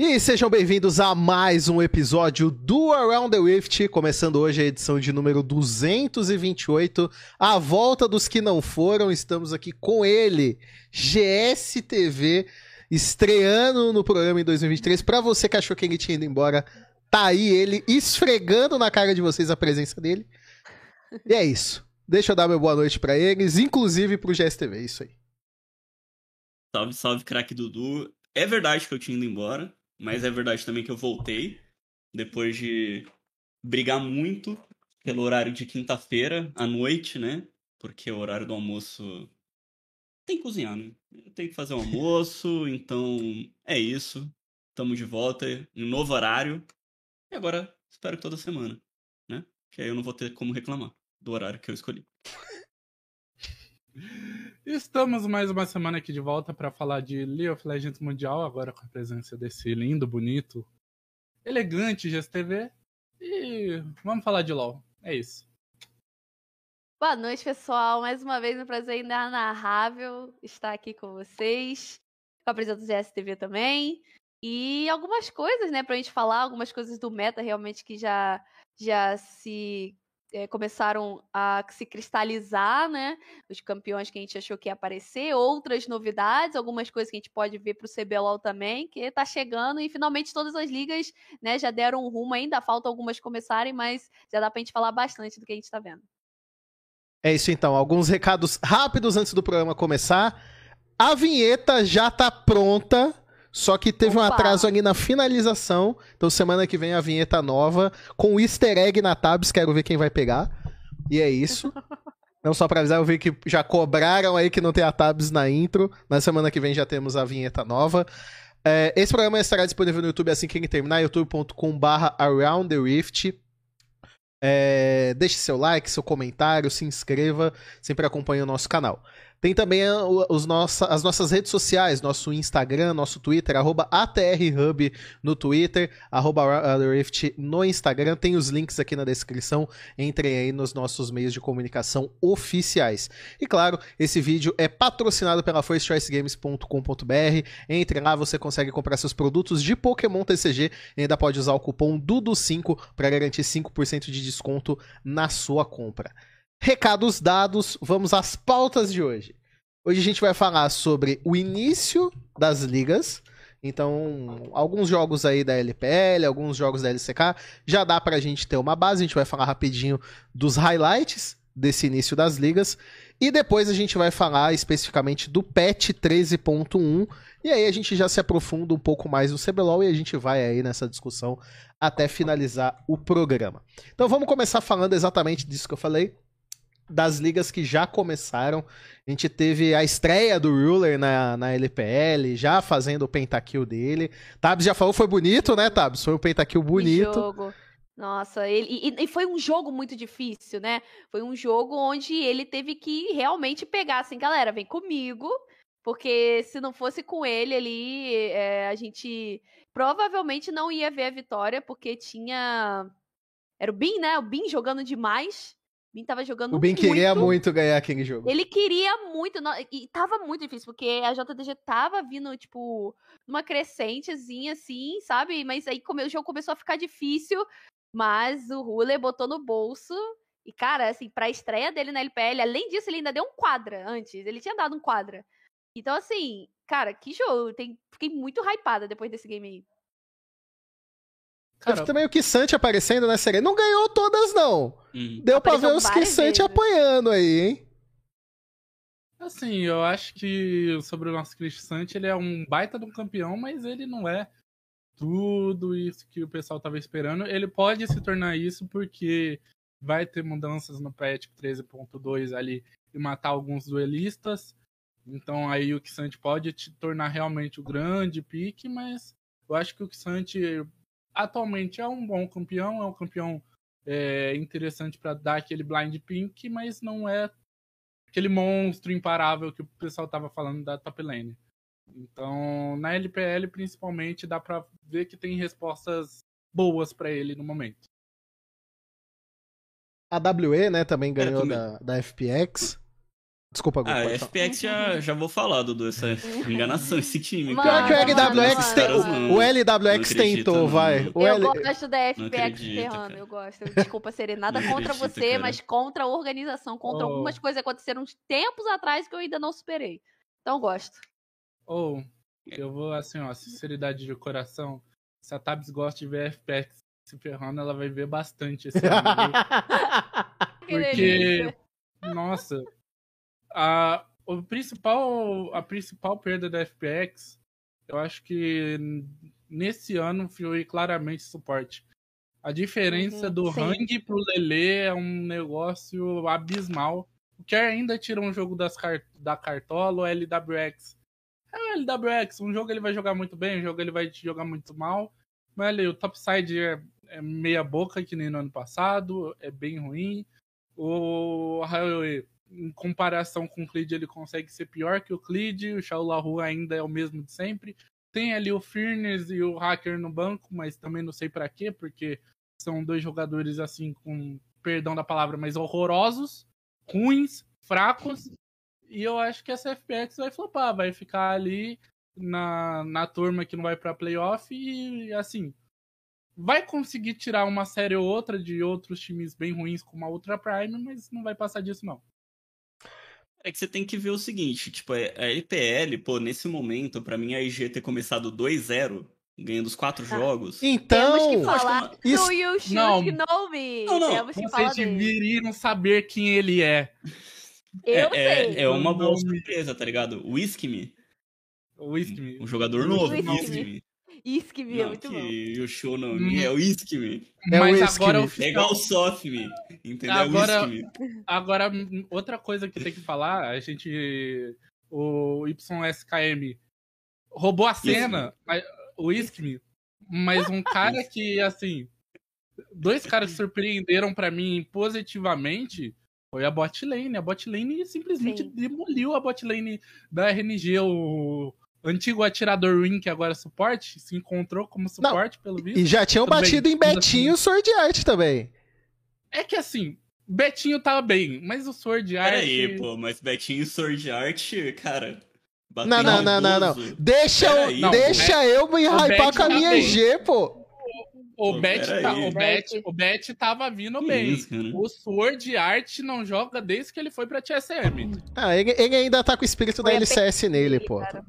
E sejam bem-vindos a mais um episódio do Around the Rift, começando hoje a edição de número 228, a volta dos que não foram, estamos aqui com ele, GSTV, estreando no programa em 2023, para você que achou que ele tinha ido embora, tá aí ele esfregando na cara de vocês a presença dele, e é isso, deixa eu dar meu boa noite para eles, inclusive pro GSTV, é isso aí. Salve, salve, craque Dudu. É verdade que eu tinha ido embora, mas é verdade também que eu voltei depois de brigar muito pelo horário de quinta-feira à noite, né? Porque o horário do almoço tem que cozinhar, né? Tem que fazer o almoço, então é isso. Estamos de volta em um novo horário. E agora espero que toda semana, né? Que aí eu não vou ter como reclamar do horário que eu escolhi. Estamos mais uma semana aqui de volta para falar de League of Legends Mundial, agora com a presença desse lindo, bonito, elegante GSTV. E vamos falar de LoL. É isso. Boa noite, pessoal. Mais uma vez um prazer inenarrável estar aqui com vocês, com a presença do GSTV também. E algumas coisas, né, pra gente falar, algumas coisas do meta realmente que já, já se é, começaram a se cristalizar, né? Os campeões que a gente achou que ia aparecer, outras novidades, algumas coisas que a gente pode ver para o CBLOL também, que está chegando e finalmente todas as ligas, né, já deram um rumo, ainda falta algumas começarem, mas já dá para a gente falar bastante do que a gente está vendo. É isso então, alguns recados rápidos antes do programa começar. A vinheta já está pronta só que teve Opa. um atraso ali na finalização. Então semana que vem a vinheta nova com o easter egg na Tabs, quero ver quem vai pegar. E é isso. Não só pra avisar, eu vi que já cobraram aí que não tem a Tabs na intro. Na semana que vem já temos a vinheta nova. É, esse programa estará disponível no YouTube assim que ele terminar, youtube.com/barra Around the Rift. É, deixe seu like, seu comentário, se inscreva, sempre acompanhe o nosso canal. Tem também os nossa, as nossas redes sociais, nosso Instagram, nosso Twitter, arroba ATRHub no Twitter, arroba Rift no Instagram. Tem os links aqui na descrição. Entrem aí nos nossos meios de comunicação oficiais. E claro, esse vídeo é patrocinado pela firstchoicegames.com.br. Entre lá, você consegue comprar seus produtos de Pokémon TCG e ainda pode usar o cupom DUDO5 para garantir 5% de desconto na sua compra. Recados dados, vamos às pautas de hoje. Hoje a gente vai falar sobre o início das ligas. Então, alguns jogos aí da LPL, alguns jogos da LCK, já dá pra gente ter uma base. A gente vai falar rapidinho dos highlights desse início das ligas. E depois a gente vai falar especificamente do patch 13.1. E aí a gente já se aprofunda um pouco mais no CBLOL e a gente vai aí nessa discussão até finalizar o programa. Então vamos começar falando exatamente disso que eu falei das ligas que já começaram. A gente teve a estreia do Ruler na, na LPL, já fazendo o pentakill dele. Tabs já falou, foi bonito, né, Tabs? Foi um pentakill bonito. jogo. Nossa, ele, e, e, foi um jogo muito difícil, né? Foi um jogo onde ele teve que realmente pegar, assim, galera, vem comigo, porque se não fosse com ele ali, é, a gente provavelmente não ia ver a vitória, porque tinha. Era o Bin, né? O Bin jogando demais. Bin tava jogando O Bin muito. queria muito ganhar aquele jogo. Ele queria muito. E tava muito difícil, porque a JDG tava vindo, tipo, numa crescentezinha, assim, sabe? Mas aí como o jogo começou a ficar difícil. Mas o Ruler botou no bolso. E, cara, assim, pra estreia dele na LPL, além disso, ele ainda deu um quadra antes. Ele tinha dado um quadra. Então, assim, cara, que jogo. Tem... Fiquei muito hypada depois desse game aí. Cara, também o Kissante aparecendo na série. Não ganhou todas, não. Hum. Deu pra ver os Kissante apanhando aí, hein? Assim, eu acho que sobre o nosso Kissante, ele é um baita de um campeão, mas ele não é tudo isso que o pessoal tava esperando. Ele pode se tornar isso porque vai ter mudanças no patch 13.2 ali e matar alguns duelistas. Então aí o Kissante pode te tornar realmente o grande pique, mas eu acho que o Kissante atualmente é um bom campeão, é um campeão é, interessante para dar aquele blind pink, mas não é aquele monstro imparável que o pessoal estava falando da top lane. Então, na LPL principalmente dá para ver que tem respostas boas para ele no momento. A WE, né, também ganhou é, da, da FPX. Desculpa, Gu, Ah. FPX já, já vou falar, Dudu, essa enganação, esse time. Mano, Pior que o. LWX, mano, tem- Caras mano. não- o LWX não acredito, tentou, não. vai. O eu L... gosto da FPX acredito, cara. eu gosto. Desculpa ser nada Não contra acredito, você, cara. mas contra a organização, contra Oh. algumas coisas que aconteceram uns tempos atrás que eu ainda não superei. Então eu gosto. Ou, eu vou assim, ó, sinceridade de coração. Se a Tabs gosta de ver FPX se ferrando, ela vai ver bastante esse ano. viu? Que Porque, delícia. nossa, a, o principal, a principal perda da FPX, eu acho que nesse ano foi claramente suporte. A diferença Uhum, do sim. Hang pro Lele é um negócio abismal. O que ainda tira um jogo das da Cartola, o LWX. É o LWX, um jogo ele vai jogar muito bem, um jogo ele vai jogar muito mal. Mas ali, o topside é, é meia boca, que nem no ano passado, é bem ruim. O Highway, em comparação com o Clid, ele consegue ser pior que o Clid. O Shaolahu ainda é o mesmo de sempre. Tem ali o Furnace e o Hacker no banco, mas também não sei pra quê, porque são dois jogadores assim com perdão da palavra, mas horrorosos, ruins, fracos. E eu acho que essa FPX vai flopar, vai ficar ali na, na turma que não vai pra playoff e assim, vai conseguir tirar uma série ou outra de outros times bem ruins como a Ultra Prime, mas não vai passar disso não. É que você tem que ver o seguinte, tipo, a a LPL, pô, nesse momento, pra mim a IG ter começado 2-0, ganhando os quatro Ah. jogos. Então, Temos que falar isso- do You Should Não. Know Me. Não, não, Temos que Vocês deveriam saber quem ele é. Eu é, sei. é, é uma boa me- surpresa, tá ligado? O Whisky Me, Whisky. um jogador novo, Whisky Me. Me. Isso que viu, Não, muito bom. o show não Hum. é o Whisky Me. É o Mas Whisky agora Me. o É igual o entendeu? Agora- É o. Agora, outra coisa que tem que falar, a gente. O YSKM roubou a cena, mas- o Whisky, mas um cara que, assim. Dois caras que surpreenderam pra mim positivamente foi a bot lane. A bot lane simplesmente Sim. demoliu a bot lane da RNG. O antigo atirador Win, que agora é suporte, se encontrou como suporte, pelo visto. E já tinham Tudo bem, batido em assim. Betinho Sword Art também. É que assim, Betinho tava bem, mas o Sword Art. Peraí, pô, mas Betinho e Sword Art, cara. bateu Não, não, não, não, não. Deixa, eu, não, deixa eu me hypar com a tá minha bem. G, pô. O Pô, Bet, tá, o, Bet, o Bet tava vindo Que bem. isso, cara? O Sword Art não joga desde que ele foi pra TSM. Ah, ele, ele ainda tá com o espírito da Foi a LCS nele, pô. cara.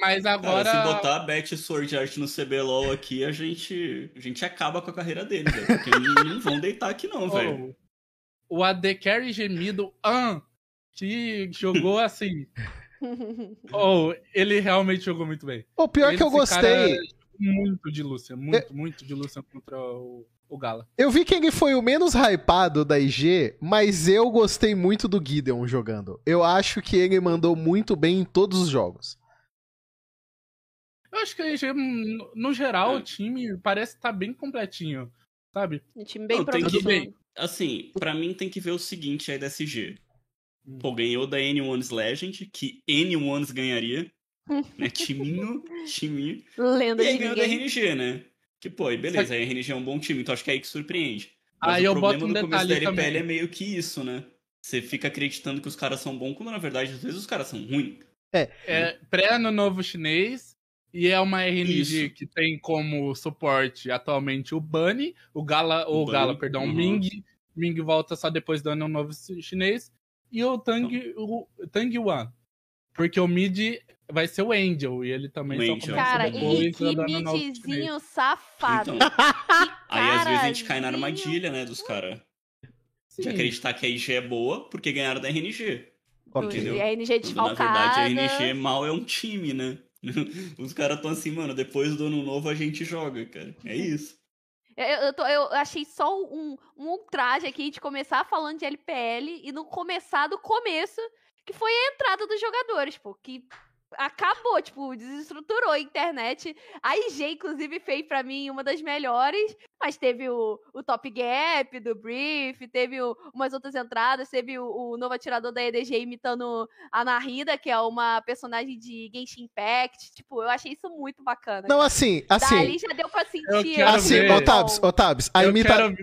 Mas agora. Cara, se botar a Bet Sword Art no CBLOL aqui, a gente, a gente acaba com a carreira dele, velho. Porque não, não vão deitar aqui não, velho. o AD Carry gemido An, que jogou assim. Oh, ele realmente jogou muito bem. O pior que eu cara gostei, jogou Muito de Lucian, muito, muito de Lucian contra o, o Gala. eu vi que ele foi o menos hypado da IG, mas eu gostei muito do Gideon jogando. Eu acho que ele mandou muito bem em todos os jogos. Eu acho que a EG, no- no geral, É. o time parece estar bem completinho, sabe? Um time bem Não, tem que-. Assim, pra mim tem que ver o seguinte aí da SG. Hum. Pô, ganhou da N1's Legend, que N1's ganharia. Né? Timinho, timinho. Lenda E aí de ganhou da. RNG, né? Que, pô, aí beleza, a RNG é um bom time, então acho que é aí que surpreende. Mas Aí o eu problema boto um do começo da LPL também. é meio que isso, né? Você fica acreditando que os caras são bons, quando na verdade, às vezes, os caras são ruins. É pré-ano novo chinês e é uma RNG Isso. que tem como suporte atualmente o Bunny, o Gala, ou O Gala, Bunny, perdão, o uhum. Ming. Ming volta só depois do ano novo chinês. E o Tang, o Tang Wan. Porque o mid vai ser o Angel e ele também O só Angel. Cara, depois e do que midzinho safado. Então, Que aí às vezes a gente cai na armadilha, né, dos caras. De acreditar que a IG é boa porque ganharam da RNG. Entendeu? E a RNG na desfalcada. verdade, a RNG mal é um time, né? Os caras tão assim, mano, depois do ano novo a gente joga, cara. É isso. Eu, eu, tô- eu achei só um, um ultraje aqui de começar falando de LPL e não começar do começo, que foi a entrada dos jogadores, pô, que acabou, tipo, desestruturou a internet. A IG, inclusive, fez pra mim uma das melhores, mas teve o, o Top Gap do Brief, teve o- umas outras entradas, teve o, o novo atirador da EDG imitando a Narida, que é uma personagem de Genshin Impact. Tipo, eu achei isso muito bacana. Não, assim, assim, Dali já deu pra sentir. quero assim, ver. Otabs, Otabs, a Eu imita... quero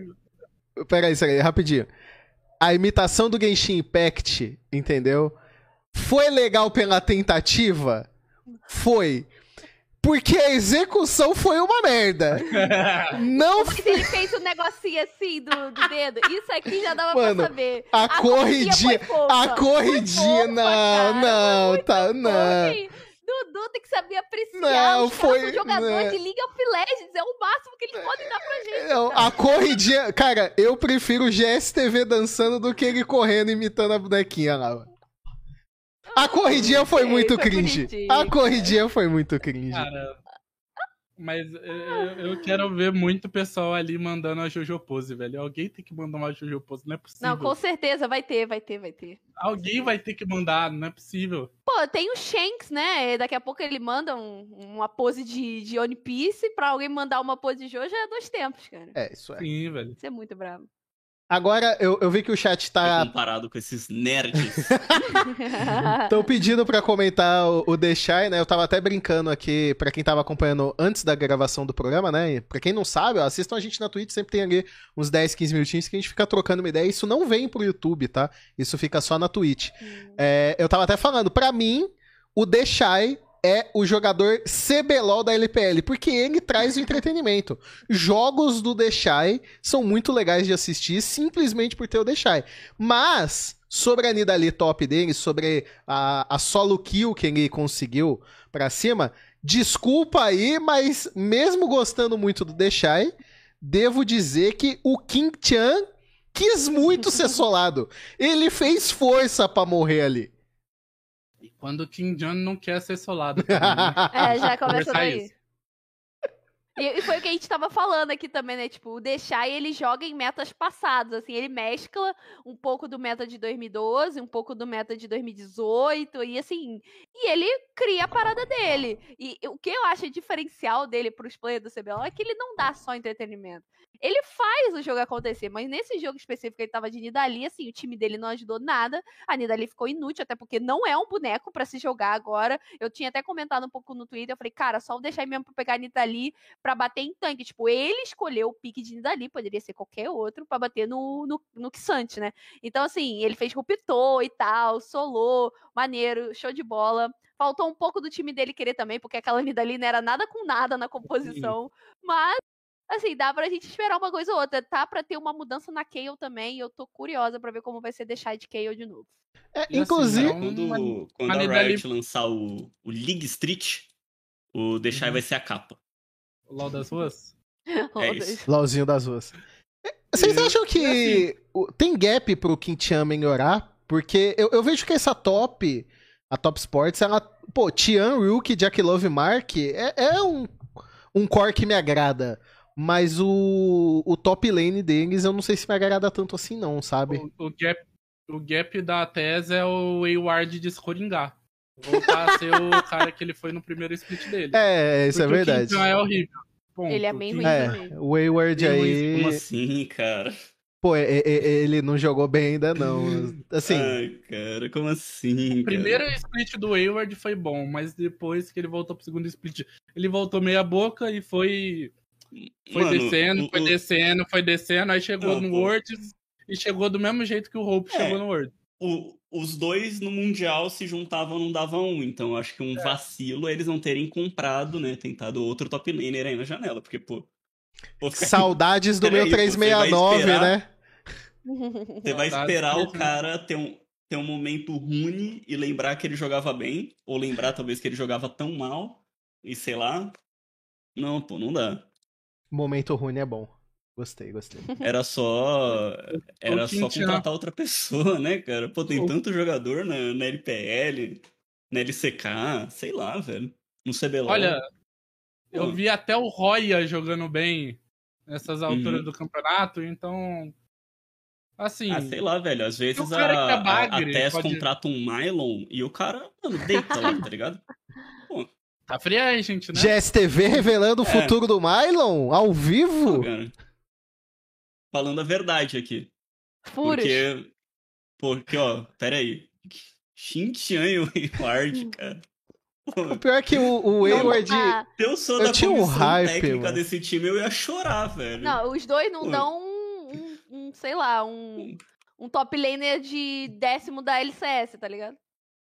Peraí, peraí, rapidinho. A imitação do Genshin Impact, entendeu? Foi legal pela tentativa? Foi. Porque a execução foi uma merda. Não Mas ele fez um negocinho assim do, do dedo. Isso aqui já dava Mano, pra saber. a corridinha. foi fofa. A corridinha, fofa, não, cara, não, tá, não. Dudu tem que saber apreciar. Não, Os foi- jogador não. de League of Legends. É o máximo que eles podem dar pra gente. Não, cara. A corridinha. Cara, eu prefiro o GSTV dançando do que ele correndo imitando a bonequinha lá. A corridinha foi muito foi cringe. bonitinho. A corridinha foi muito cringe. Cara. Mas eu, eu- eu quero ver muito pessoal ali mandando a Jojo Pose, velho. Alguém tem que mandar uma Jojo Pose, não é possível. Não, com certeza vai ter, vai ter, vai ter. Alguém vai ter que mandar, não é possível. Pô, tem o Shanks, né? Daqui a pouco ele manda um- uma pose de, de One Piece. Pra alguém mandar uma pose de Jojo é dois tempos, cara. É, isso é. Sim, velho. Isso é muito bravo. Agora, eu, eu vi que o chat tá Comparado com esses nerds. Estão pedindo pra comentar o, o The Shy, né? Eu tava até brincando aqui, pra quem tava acompanhando antes da gravação do programa, né? E Pra quem não sabe, ó, assistam a gente na Twitch, sempre tem ali uns 10, 15 minutinhos que a gente fica trocando uma ideia. Isso não vem pro YouTube, tá? Isso fica só na Twitch. É, eu tava até falando, pra mim, o The Shy é o jogador CBLOL da LPL, porque ele traz o entretenimento. Jogos do Shy são muito legais de assistir, simplesmente por ter o Shy. Mas, sobre a Nidalee top dele, sobre a, a solo kill que ele conseguiu pra cima, desculpa aí, mas mesmo gostando muito do Shy, devo dizer que o King Chan quis muito ser solado. Ele fez força pra morrer ali. Quando o Kim Jong não quer ser solado. também, né? É, já começa daí. isso. E, e foi o que a gente tava falando aqui também, né? Tipo, o deixar ele joga em metas passadas, assim, ele mescla um pouco do meta de 2012, um pouco do meta de 2018, e assim, e ele cria a parada dele. E o que eu acho diferencial dele pros players do CBLOL é que ele não dá só entretenimento. Ele faz o jogo acontecer, mas nesse jogo específico ele tava de Nidalee, assim, o time dele não ajudou nada. A Nidalee ficou inútil, até porque não é um boneco pra se jogar agora. Eu tinha até comentado um pouco no Twitter, eu falei, cara, só deixar ele mesmo pra pegar a Nidalee pra bater em tanque. Tipo, ele escolheu o pique de Nidalee, poderia ser qualquer outro, pra bater no, no, no Xante, né? Então, assim, ele fez Ruptor e tal, solou, maneiro, show de bola. Faltou um pouco do time dele querer também, porque aquela Nidalee não era nada com nada na composição. Mas, assim, dá pra gente esperar uma coisa ou outra. Tá pra ter uma mudança na Kayle também, e eu tô curiosa pra ver como vai ser deixar de Kayle de novo. É, E assim, inclusive, é um- quando uma- quando uma a Riot lançar o, o League Street, o The Shy Uhum. vai ser a capa. O LOL das ruas? É isso. LOLzinho das ruas. Vocês E- acham que o- tem gap pro Chan melhorar? Porque eu, eu vejo que essa top, a Top Sports, ela. Pô, Tian, Rook, Jack Love Mark é, é um, um core que me agrada. Mas o, o top lane deles eu não sei se me agrada tanto assim, não, sabe? O, o gap, o gap da TES é o Wayward de Skoringar. Voltar a ser o cara que ele foi no primeiro split dele. É, isso é Porque verdade. O é horrível. Ponto. Ele é bem O ruim É, mesmo. o Wayward aí. Como assim, cara? Pô, é- é- é- ele não jogou bem ainda, não. Assim. Ai, cara, como assim? O cara? primeiro split do Wayward foi bom, mas depois que ele voltou pro segundo split, ele voltou meia boca e foi, foi Mano, descendo, o- foi o- descendo, foi descendo, aí chegou Não, no pô. Worlds e chegou do mesmo jeito que o Hope É. chegou no World. o- os dois no Mundial se juntavam, não davam um. Então, acho que um É. vacilo é eles não terem comprado, né? Tentado outro top laner aí na janela. Porque, pô. pô, Saudades do meu Peraí, pô, você vai 369, esperar? né? Você vai esperar o cara ter um, ter um momento ruim e lembrar que ele jogava bem, ou lembrar talvez que ele jogava tão mal, e sei lá. Não, pô, não dá. Momento ruim é bom. Gostei, gostei. Era só. Era só contratar outra pessoa, né, cara? Pô, tem tanto jogador na, na LPL, na LCK, sei lá, velho. No CBLOL. Olha, eu Pô. vi até o Roya jogando bem nessas alturas Uhum. do campeonato, então. Assim. Ah, sei lá, velho. Às vezes a, é a, a bagre TES pode- contrata um Mylon e o cara, mano, deita lá, tá ligado? Tá fria, gente, né? GSTV revelando o É. futuro do Mylon ao vivo? cara. Falando a verdade aqui. Furos. Porque. Porque, ó, pera aí. Xinjiang e o Wayward, cara. Pô, O pior é que o, o Wayward. Ah, se eu sou Eu da tinha um hype, técnica mano. desse time, eu ia chorar, velho. não, os dois não Pô. dão um, um- um, sei lá, um, um top laner de décimo da LCS, tá ligado?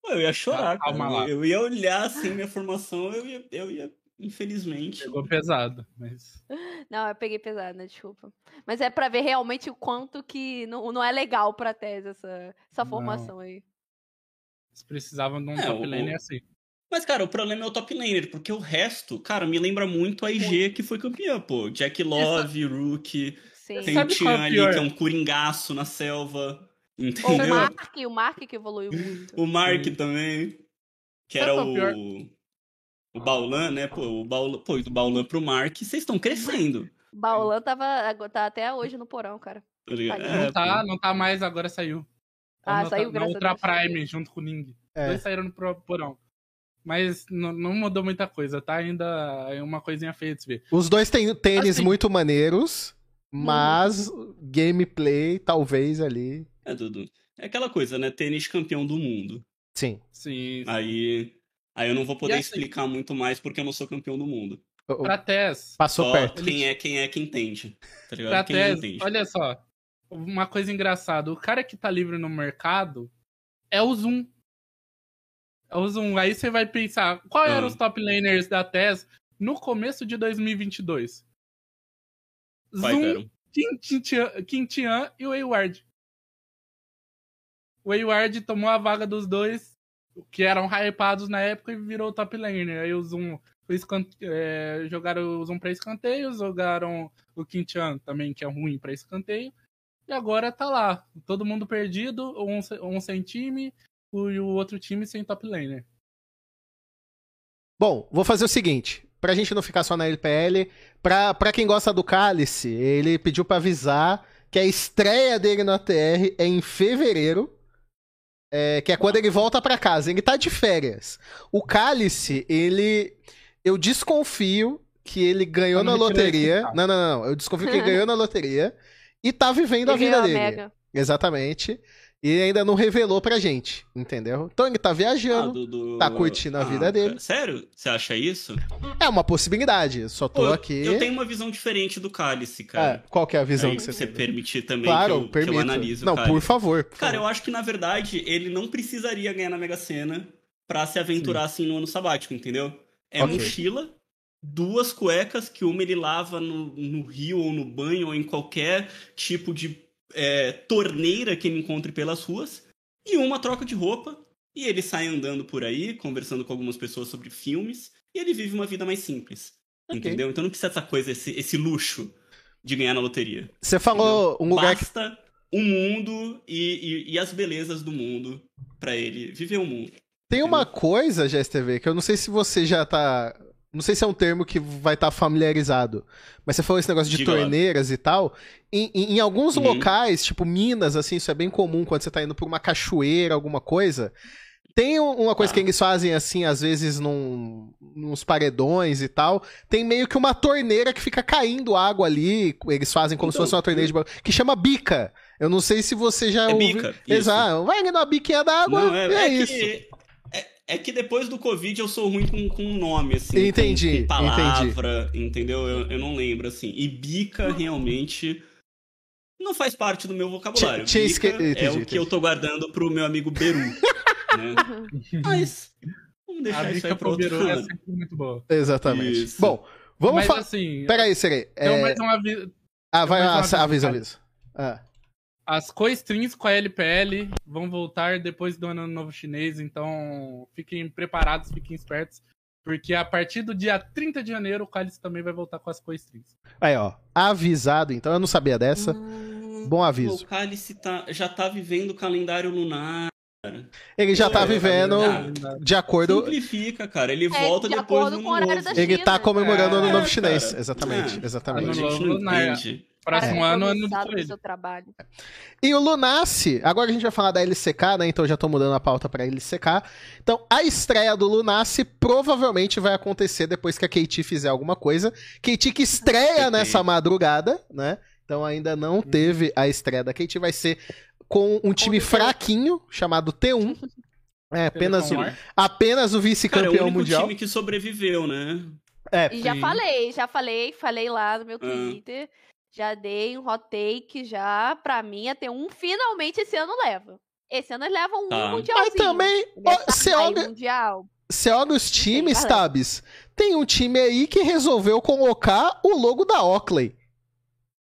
Eu ia chorar, Calma cara. lá. Eu, ia olhar assim minha formação, eu ia, eu ia infelizmente. Pegou pesado, mas. Não, eu peguei pesado, né? Desculpa. Mas é pra ver realmente o quanto que não, não é legal pra tese essa, essa Não. formação aí. Eles precisavam de um É, top o- lane assim. Mas, cara, o problema é o top laner, porque o resto, cara, me lembra muito a IG que foi campeã, pô. Jack Love, Rook, Sim. tem Sabe o é Tian o ali, que é um coringaço na selva. O Entendeu? Mark, o Mark que evoluiu muito. O Mark Sim. também. Que Sabe era é o pior? o. O Baulan, né? Pô, o Baulan, pô, do Baulan pro Mark, vocês estão crescendo. O Baolan tava tá até hoje no porão, cara. Tá. É, Não tá, pô. não tá mais, agora saiu. Ah, na, saiu, na graças a Ultra Deus. Prime junto com o Ning. É. Dois saíram no pro- porão. Mas não, não mudou muita coisa, tá ainda é uma coisinha feia de se ver. Os dois têm tênis Assim. muito maneiros, mas gameplay, talvez ali. É, Dudu. É aquela coisa, né? Tênis campeão do mundo. Sim. Sim. Aí. Aí eu não vou poder assim- explicar muito mais porque eu não sou campeão do mundo. Pra Tess, Passou Só perto. quem é quem é que entende. Tá ligado? pra quem Tess, entende. olha só. Uma coisa engraçada, o cara que tá livre no mercado é o Zoom. É o Zoom. Aí você vai pensar, qual eram Ah. os top laners da Tess no começo de 2022? Quais Zoom? Quintian, Quintian e o Wayward. Wayward tomou a vaga dos dois, que eram hypados na época, e virou top laner. Aí o Zoom foi escan- é, jogaram o Zoom pra escanteio, jogaram o Quintian também, que é ruim pra escanteio. E agora tá lá, todo mundo perdido, um, um sem time e o outro time sem top laner. Bom, vou fazer o seguinte. Pra gente não ficar só na LPL, pra, pra quem gosta do Cálice, ele pediu pra avisar que a estreia dele no ATR é em fevereiro, é, que é quando ele volta pra casa. Ele tá de férias. O Cálice, ele. Eu desconfio que ele ganhou na loteria. Não, não, não. Eu desconfio que ele ganhou na loteria e tá vivendo a Ele vida ganhou dele. Mega. Exatamente. E ainda não revelou pra gente, entendeu? Então ele tá Ah, viajando. do- do- tá curtindo a vida dele. Sério? Você acha isso? É uma possibilidade. Só tô Pô, eu- aqui. Eu tenho uma visão diferente do cálice, É, cara. qual que é a visão Aí, que você você tem? permitir também Claro, que, eu, que eu analise não, por favor. por Cara, eu favor. acho que na verdade ele não precisaria ganhar na Mega Sena pra se aventurar assim no ano sabático, entendeu? É Ok. mochila, duas cuecas que uma ele lava no, no rio ou no banho ou em qualquer tipo de é, torneira que ele encontre pelas ruas e uma troca de roupa e ele sai andando por aí, conversando com algumas pessoas sobre filmes e ele vive uma vida mais simples, Ok. entendeu? Então não precisa essa coisa, esse, esse luxo de ganhar na loteria. Você falou um lugar que. Basta o mundo e, e, e as belezas do mundo pra ele viver o mundo. Tem uma coisa, GSTV, que eu não sei se você já tá. Não sei se é um termo que vai estar familiarizado. Mas você falou esse negócio de Diga lá. torneiras e tal. Em, em- em alguns Uhum. locais, tipo Minas, assim, isso é bem comum quando você tá indo pra uma cachoeira, alguma coisa. Tem um- uma coisa Ah. que eles fazem, assim, às vezes num, nos paredões e tal. Tem meio que uma torneira que fica caindo água ali. Eles fazem como se Então, fosse uma torneira de banho. Que chama bica. Eu não sei se você já É ouviu. bica. Exato. Vai na biquinha d'água é, e é, é isso. Que, é, que depois do Covid eu sou ruim com, com nome, assim. com- Entendi, Com, palavra, entendeu? Eu, eu não lembro, assim. E bica realmente não faz parte do meu vocabulário. Tinha- bica esque- é entendi, o que entendi. eu tô guardando pro meu amigo Beru, né? Mas vamos A deixar isso bica aí pro outro Beru é sempre muito boa. Exatamente. Isso. Bom, vamos falar. assim, Peraí, Serei. então É... mais um aviso. Ah, vai lá, uma avisa, vez, avisa. Ah. As co-strings com a LPL vão voltar depois do ano novo chinês, então fiquem preparados, fiquem espertos, porque a partir do dia 30 de janeiro o Cálice também vai voltar com as co-strings. Aí, ó. Avisado, então. Eu não sabia dessa. Hum, Bom aviso. O Cálice tá, já tá vivendo o calendário lunar. Ele já Pô, tá é, vivendo tá de acordo. Simplifica, cara. Ele É, volta de depois do com o horário novo. da Ele tá comemorando o ano É, novo chinês. Exatamente, É. exatamente. A gente não Lunar. Próximo Cara, ano, ano do organizado no seu trabalho. E o Lunace, agora a gente vai falar da LCK, né? Então já tô mudando a pauta pra LCK. Então, a estreia do Lunace provavelmente vai acontecer depois que a KT fizer alguma coisa. KT que estreia nessa madrugada, né? Então ainda não teve a estreia da KT, vai ser com um time fraquinho chamado T1. É, apenas, Com o, apenas o Cara, é o vice-campeão único mundial. time que sobreviveu, né? É, E já falei, já falei, falei lá no meu Ah. Já dei um hot take já. Pra mim, até um finalmente esse ano leva. Esse ano eles levam Tá. um Mas mundialzinho. também, ó, Dessa você aí, olha, mundial. você olha os times. Tabs. Tem um time aí que resolveu colocar o logo da Oakley.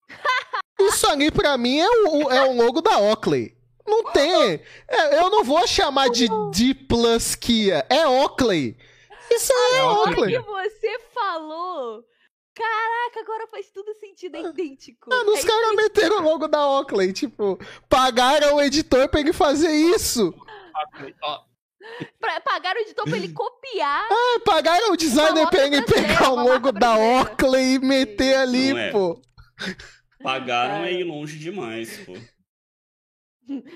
Isso ali pra mim é o, é o logo da Oakley. Não tem. é, eu não vou chamar de D plus Kia. É Oakley. Isso aí é O Oakley. que você falou? Caraca, agora faz tudo sentido, é idêntico. Mano, É os caras meteram o logo da Oakley. Tipo, pagaram o editor pra ele fazer isso. Pra, pagaram o editor pra ele copiar. É, pagaram o designer pra ele pegar o logo da. Oakley e meter ali, Não é. pô. Pagaram é ir longe demais, pô.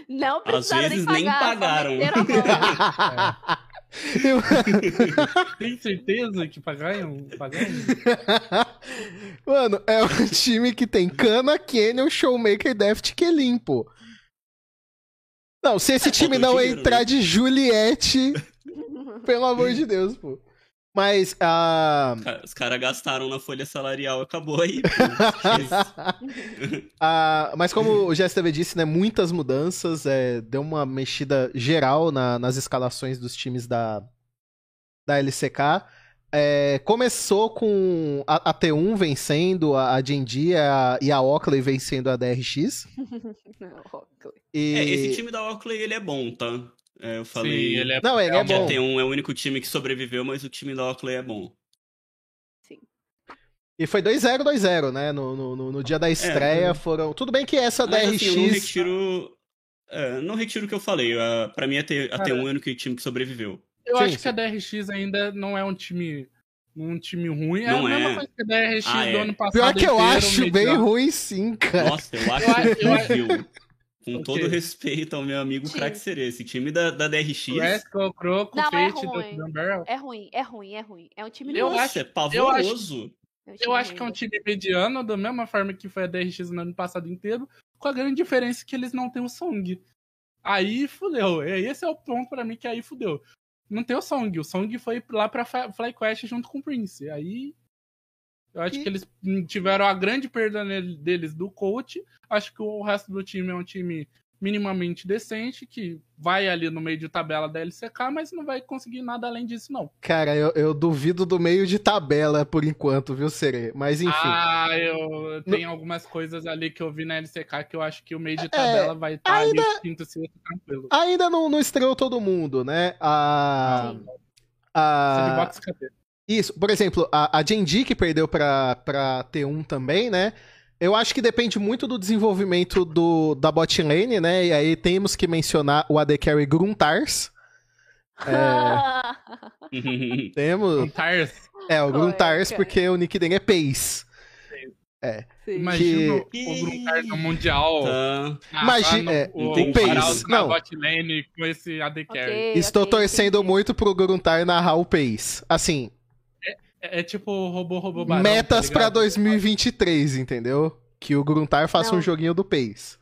Não Às precisaram vezes nem nem pagar. só pagaram. Eu- tem certeza que pagaram? pagaram? Mano, é um time que tem Kana, Canyon, Showmaker, Deft que limpo. Não, se esse É, time não entrar né? de Juliette, pelo amor de Deus, pô. Mas, ah, Ca- Os caras gastaram na folha salarial, acabou aí. pô. ah, mas como o GSTV disse, né, muitas mudanças, é, deu uma mexida geral na- nas escalações dos times da, da LCK. É, começou com a, a T1 vencendo a, a Genji e a, e a Oakley vencendo a DRX. E... É, esse time da Oakley, ele é bom, tá? É, eu falei Sim, ele é Não, ele é bom. T1 é o único time que sobreviveu, mas o time da Oakley é bom. E foi 2-0, 2-0, né? No, no, no- no dia da estreia foram. Tudo bem que essa Mas DRX. assim, não retiro... é, não retiro o que eu falei. A, pra mim, a, T, a Cara, T1 é o único time que sobreviveu. Eu Sim, acho sim. que a DRX ainda não é um time. Um time ruim. É Não a mesma é. coisa que a DRX Ah, do é. ano passado. Pior que eu inteiro, acho bem ruim, sim, cara. Nossa, eu acho Eu eu. Com O todo respeito ao meu amigo. Crack Serê. Esse time da, da DRX... Rascal, Croco, Não, é Fate, ruim. Dust Barrel. É ruim, é ruim, é ruim. É um time Eu ruim. Nossa, acho- é eu acho- pavoroso. É Eu acho que é um ruim. time mediano, da mesma forma que foi a DRX no ano passado inteiro, com a grande diferença que eles não têm o Song. Aí fudeu. É, Esse é o ponto pra mim que aí fudeu. Não tem o Song. O Song foi lá pra FlyQuest junto com o Prince. Aí. Eu acho E- que eles tiveram a grande perda deles do coach. Acho que o resto do time é um time minimamente decente, que vai ali no meio de tabela da LCK, mas não vai conseguir nada além disso, não. Cara, eu, eu duvido do meio de tabela por enquanto, viu, Serê? Mas enfim. Ah, eu tenho algumas coisas ali que eu vi na LCK que eu acho que o meio de tabela vai estar É, ainda- ali quinto, sexto, tranquilo. Ainda não, não estreou todo mundo, né? A. Sim. a... Sandbox cadê? Isso, por exemplo, a, a Genji que perdeu pra, pra T1 também, né? Eu acho que depende muito do desenvolvimento do, da bot lane, né? E aí temos que mencionar o AD Carry Gruntars. Temos. Tars. É, o é, Gruntars, porque o nick dele é Pace. Sim. Imagina Que- o Gruntar no Mundial. Tá. Imagina- é, o, o Não. na bot lane com esse AD Carry. Ok, Estou ok, torcendo entendi. muito pro Gruntar narrar o Pace. Assim, É, é tipo robô, robô barão. metas tá pra ligado? 2023, entendeu? Que o Gruntar faça Não. um joguinho do Pace.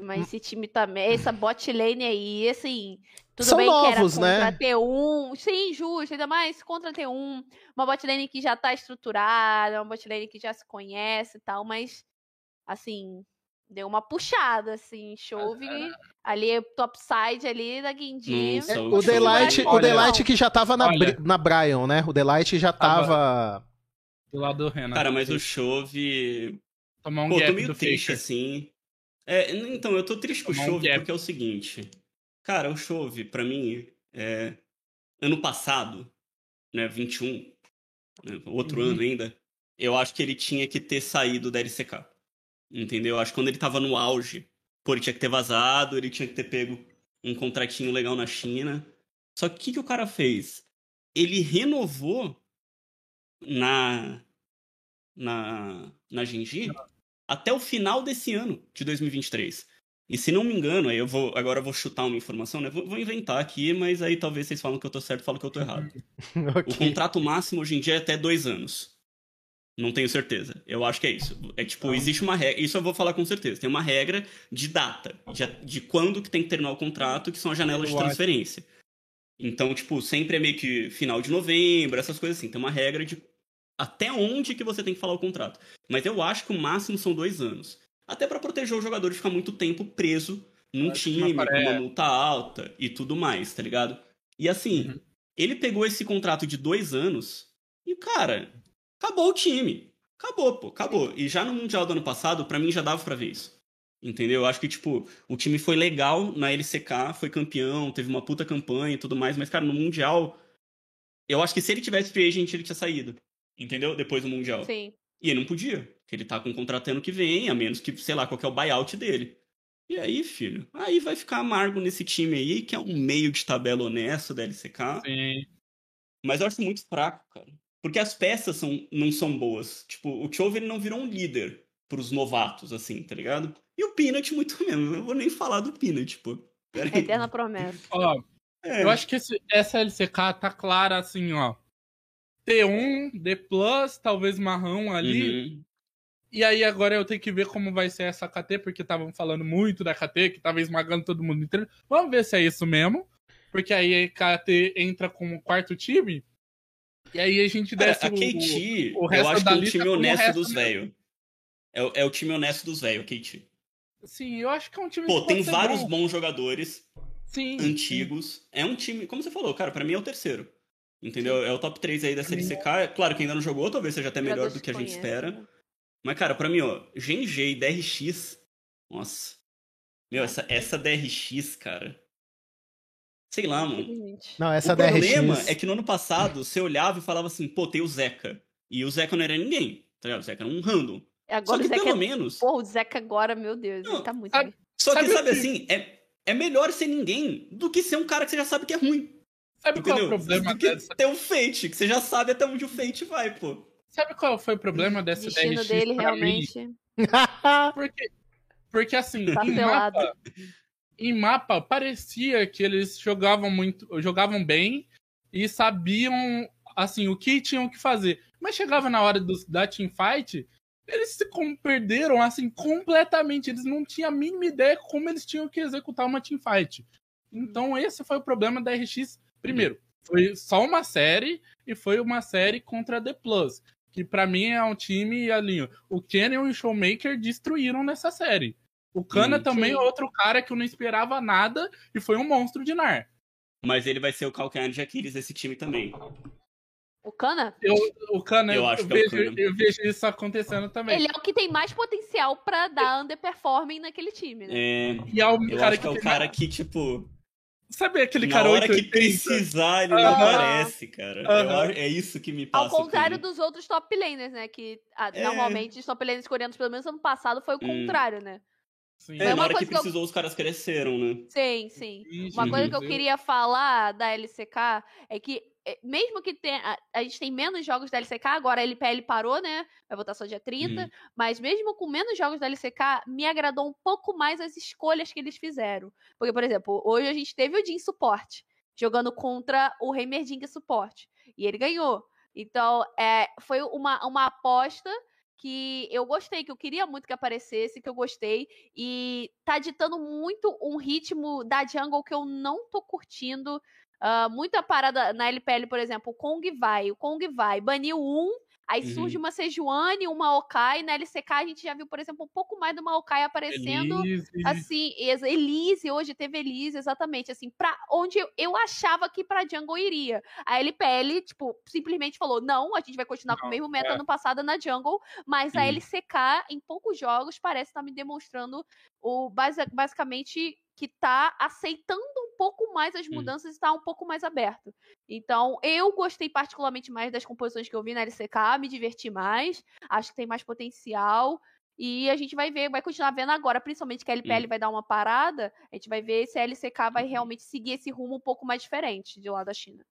Mas esse time também, essa bot lane aí, assim. Tudo São bem novos, que era né? contra T1. Sim, justo, ainda mais contra T1. Uma bot lane que já tá estruturada, uma bot lane que já se conhece e tal, mas assim, deu uma puxada, assim, chove ali, topside ali da. Nossa, É, o Delight, o Olha, Delight que já tava na, olha. Na Brian, né? O Delight já Tava-. Do lado do Renan. Cara, mas o Chove. Tomar um Pô, tô meio do triste, Faker. assim. É, então, eu tô triste com o um Chove gap. porque é o seguinte. Cara, o Chove, pra mim, é... ano passado, né, 21, né, outro Uhum. ano ainda, eu acho que ele tinha que ter saído da LCK. Entendeu? Eu acho que quando ele tava no auge, pô, ele tinha que ter vazado, ele tinha que ter pego um contratinho legal na China. Só que o que, que o cara fez? Ele renovou na na na Genji até o final desse ano de 2023. E se não me engano, aí eu vou agora eu vou chutar uma informação, né? Vou, vou inventar aqui, mas aí talvez vocês falam que eu tô certo, falam que eu tô errado. O Ok. contrato máximo hoje em dia é até dois anos. Não tenho certeza. Eu acho que é isso. É tipo, existe uma regra. Isso eu vou falar com certeza. Tem uma regra de data, de, de quando que tem que terminar o contrato, que são as janelas de transferência. Então, tipo, sempre é meio que final de novembro, essas coisas assim. Tem uma regra de até onde que você tem que falar o contrato. Mas eu acho que o máximo são dois anos. Até pra proteger o jogador de ficar muito tempo preso num Acho time uma com uma multa alta e tudo mais, tá ligado? E assim, Uhum. ele pegou esse contrato de dois anos e, cara, acabou o time. Acabou, pô, acabou. E já no Mundial do ano passado, pra mim já dava pra ver isso. Entendeu? Eu acho que, tipo, o time foi legal na LCK, foi campeão, teve uma puta campanha e tudo mais, mas, cara, no Mundial, eu acho que se ele tivesse free agent, ele tinha saído. Entendeu? Depois do Mundial. Sim. E ele não podia, porque ele tá com um contrato ano que vem, a menos que, sei lá, qual que é o buyout dele. E aí, filho, aí vai ficar amargo nesse time aí, que é um meio de tabela honesto da LCK. Sim. Mas eu acho muito fraco, cara. Porque as peças são, não são boas. Tipo, o Chove ele não virou um líder pros novatos, assim, tá ligado? E o Peanut muito menos. Eu não vou nem falar do Peanut, pô. Pera aí. Eterna promessa. Ó, É. eu acho que esse- essa LCK tá clara assim, ó. T1, D+, talvez marrão ali. Uhum. E aí agora eu tenho que ver como vai ser essa KT, porque estavam falando muito da KT, que tava esmagando todo mundo inteiro. Vamos ver se é isso mesmo. Porque aí a KT entra como quarto time. E aí a gente Cara, desce a o- KT, o eu resto acho que da é o lista time o honesto dos velhos. É, o- é o time honesto dos velhos, a KT. Sim, eu acho que é um time Pô, que tem vários bom. bons jogadores. Sim. antigos. É um time, como você falou, cara, pra mim é o terceiro. Entendeu? É o top 3 aí da mim LCK. É claro que ainda não jogou, talvez seja até melhor do que a gente espera. né? Mas, cara, pra mim, ó, GNG e DRX. Nossa. Meu, essa, essa DRX, cara. Sei lá, mano. Não, essa o problema DRX. é que no ano passado você olhava e falava assim, pô, tem o Zeca. E o Zeca não era ninguém. Tá ligado? O Zeca era um random. Só Agora que o Zeca pelo é... menos. Porra, o Zeca agora, meu Deus, Não, ele tá muito bem. Só que, Sabe o sabe que- assim, é, é melhor ser ninguém do que ser um cara que você já sabe que é ruim. Sabe qual é o Entendeu? problema do que dessa? ter um Fate, que você já sabe até onde o Fate vai, pô. Sabe qual foi o problema O dessa destino DRX dele pra mim? realmente Porque, porque assim, tá em selado. mapa, em mapa parecia que eles jogavam muito, jogavam bem e sabiam assim o que tinham que fazer. Mas chegava na hora dos, da teamfight, eles se perderam assim completamente. Eles não tinham a mínima ideia como eles tinham que executar uma teamfight. Então esse foi o problema da RX. Primeiro, foi só uma série e foi uma série contra a The Plus, que pra mim é um time ali. O Canyon e o Showmaker destruíram nessa série. O Kana Hum. também é outro cara que eu não esperava nada e foi um monstro de Nar. Mas ele vai ser o calcanhar de Aquiles desse time também. O Kana, Eu, o Kana, Eu eu, acho que é o vejo, Kana. eu vejo isso acontecendo também. ele é o que tem mais potencial pra dar underperforming naquele time, né? É, E é o eu cara acho que é o cara mais- que, tipo, Sabe aquele na cara hora que 880? precisar, ele não Aham. aparece, cara. Eu Aham. acho- é isso que me passa. Ao contrário dos outros top laners, né? Que ah, É. normalmente os top laners coreanos, pelo menos ano passado, foi o Hum. contrário, né? Sim. É, na hora que coisa que eu- precisou, os caras cresceram, né? Sim, sim. Uma coisa que eu queria falar da LCK é que, eh, mesmo que tenha. A, a gente tem menos jogos da LCK, agora a LPL parou, né? Vai voltar só dia 30. Uhum. Mas mesmo com menos jogos da LCK, me agradou um pouco mais as escolhas que eles fizeram. Porque, por exemplo, hoje a gente teve o Jin suporte, jogando contra o Heimerdinger suporte. E ele ganhou. Então, é, foi uma, uma aposta que eu gostei, que eu queria muito que aparecesse, que eu gostei. E tá ditando muito um ritmo da jungle que eu não tô curtindo. Ah, muita parada na LPL, por exemplo, o Kong vai, o Kong vai, baniu um, aí Uhum. surge uma Sejuani, uma Okai, na LCK a gente já viu, por exemplo, um pouco mais de uma Okai aparecendo, Elise, assim, Elise, hoje teve Elise, exatamente, assim, pra onde eu, eu achava que pra jungle iria. A LPL, tipo, simplesmente falou, não, a gente vai continuar com o Não, mesmo meta é. ano passado na jungle, mas a Uhum. LCK, em poucos jogos, parece estar me demonstrando o basi- basicamente que tá aceitando um pouco mais as Hum. mudanças e tá um pouco mais aberto. Então, eu gostei particularmente mais das composições que eu vi na LCK, me diverti mais, acho que tem mais potencial. E a gente vai ver, vai continuar vendo agora, principalmente que a LPL vai dar uma parada, a gente vai ver se a LCK vai realmente seguir esse rumo um pouco mais diferente de lá da China.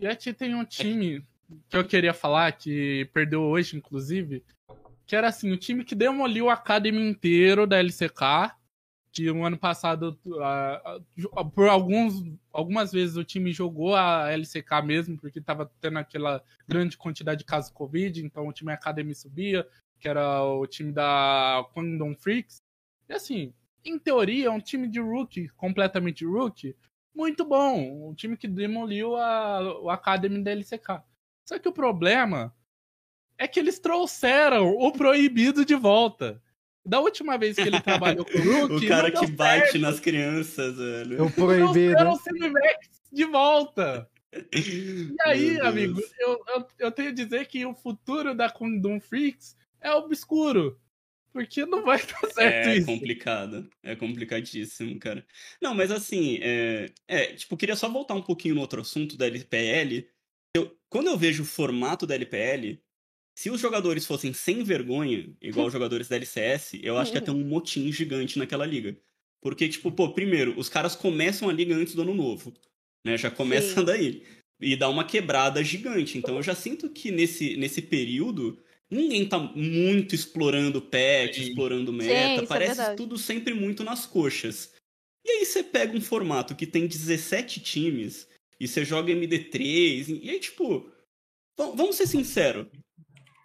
E aqui tem um time que eu queria falar, que perdeu hoje, inclusive, que era assim, o time que demoliu a Academy inteiro da LCK, que o ano passado, por alguns, algumas vezes o time jogou a LCK mesmo, porque tava tendo aquela grande quantidade de casos Covid, então o time Academy subia, que era o time da Quandom Freaks. E assim, em teoria, é um time de rookie, completamente rookie, muito bom. Um time que demoliu a, o Academy da LCK. Só que o problema é que eles trouxeram o proibido de volta. Da última vez que ele trabalhou com o Hulk. o cara não que bate certo. nas crianças, velho. Eu proibido. Trouxeram o Cinemax de volta. E aí, amigo, eu, eu, eu tenho a dizer que o futuro da Kundum Freaks é obscuro. Porque não vai dar certo É isso. complicado. É complicadíssimo, cara. Não, mas assim, é, é, tipo, queria só voltar um pouquinho no outro assunto da LPL. Eu, quando eu vejo o formato da LPL, se os jogadores fossem sem vergonha, igual os jogadores da LCS, eu acho que ia ter um motim gigante naquela liga. Porque, tipo, pô, primeiro, os caras começam a liga antes do ano novo. Né? Já começa Sim. daí. E dá uma quebrada gigante. Então eu já sinto que nesse, nesse período. Ninguém tá muito explorando patch, Sim. explorando Sim, meta. isso é Parece verdade. tudo sempre muito nas coxas. E aí você pega um formato que tem 17 times e você joga MD3, e aí, tipo, vamos ser sinceros.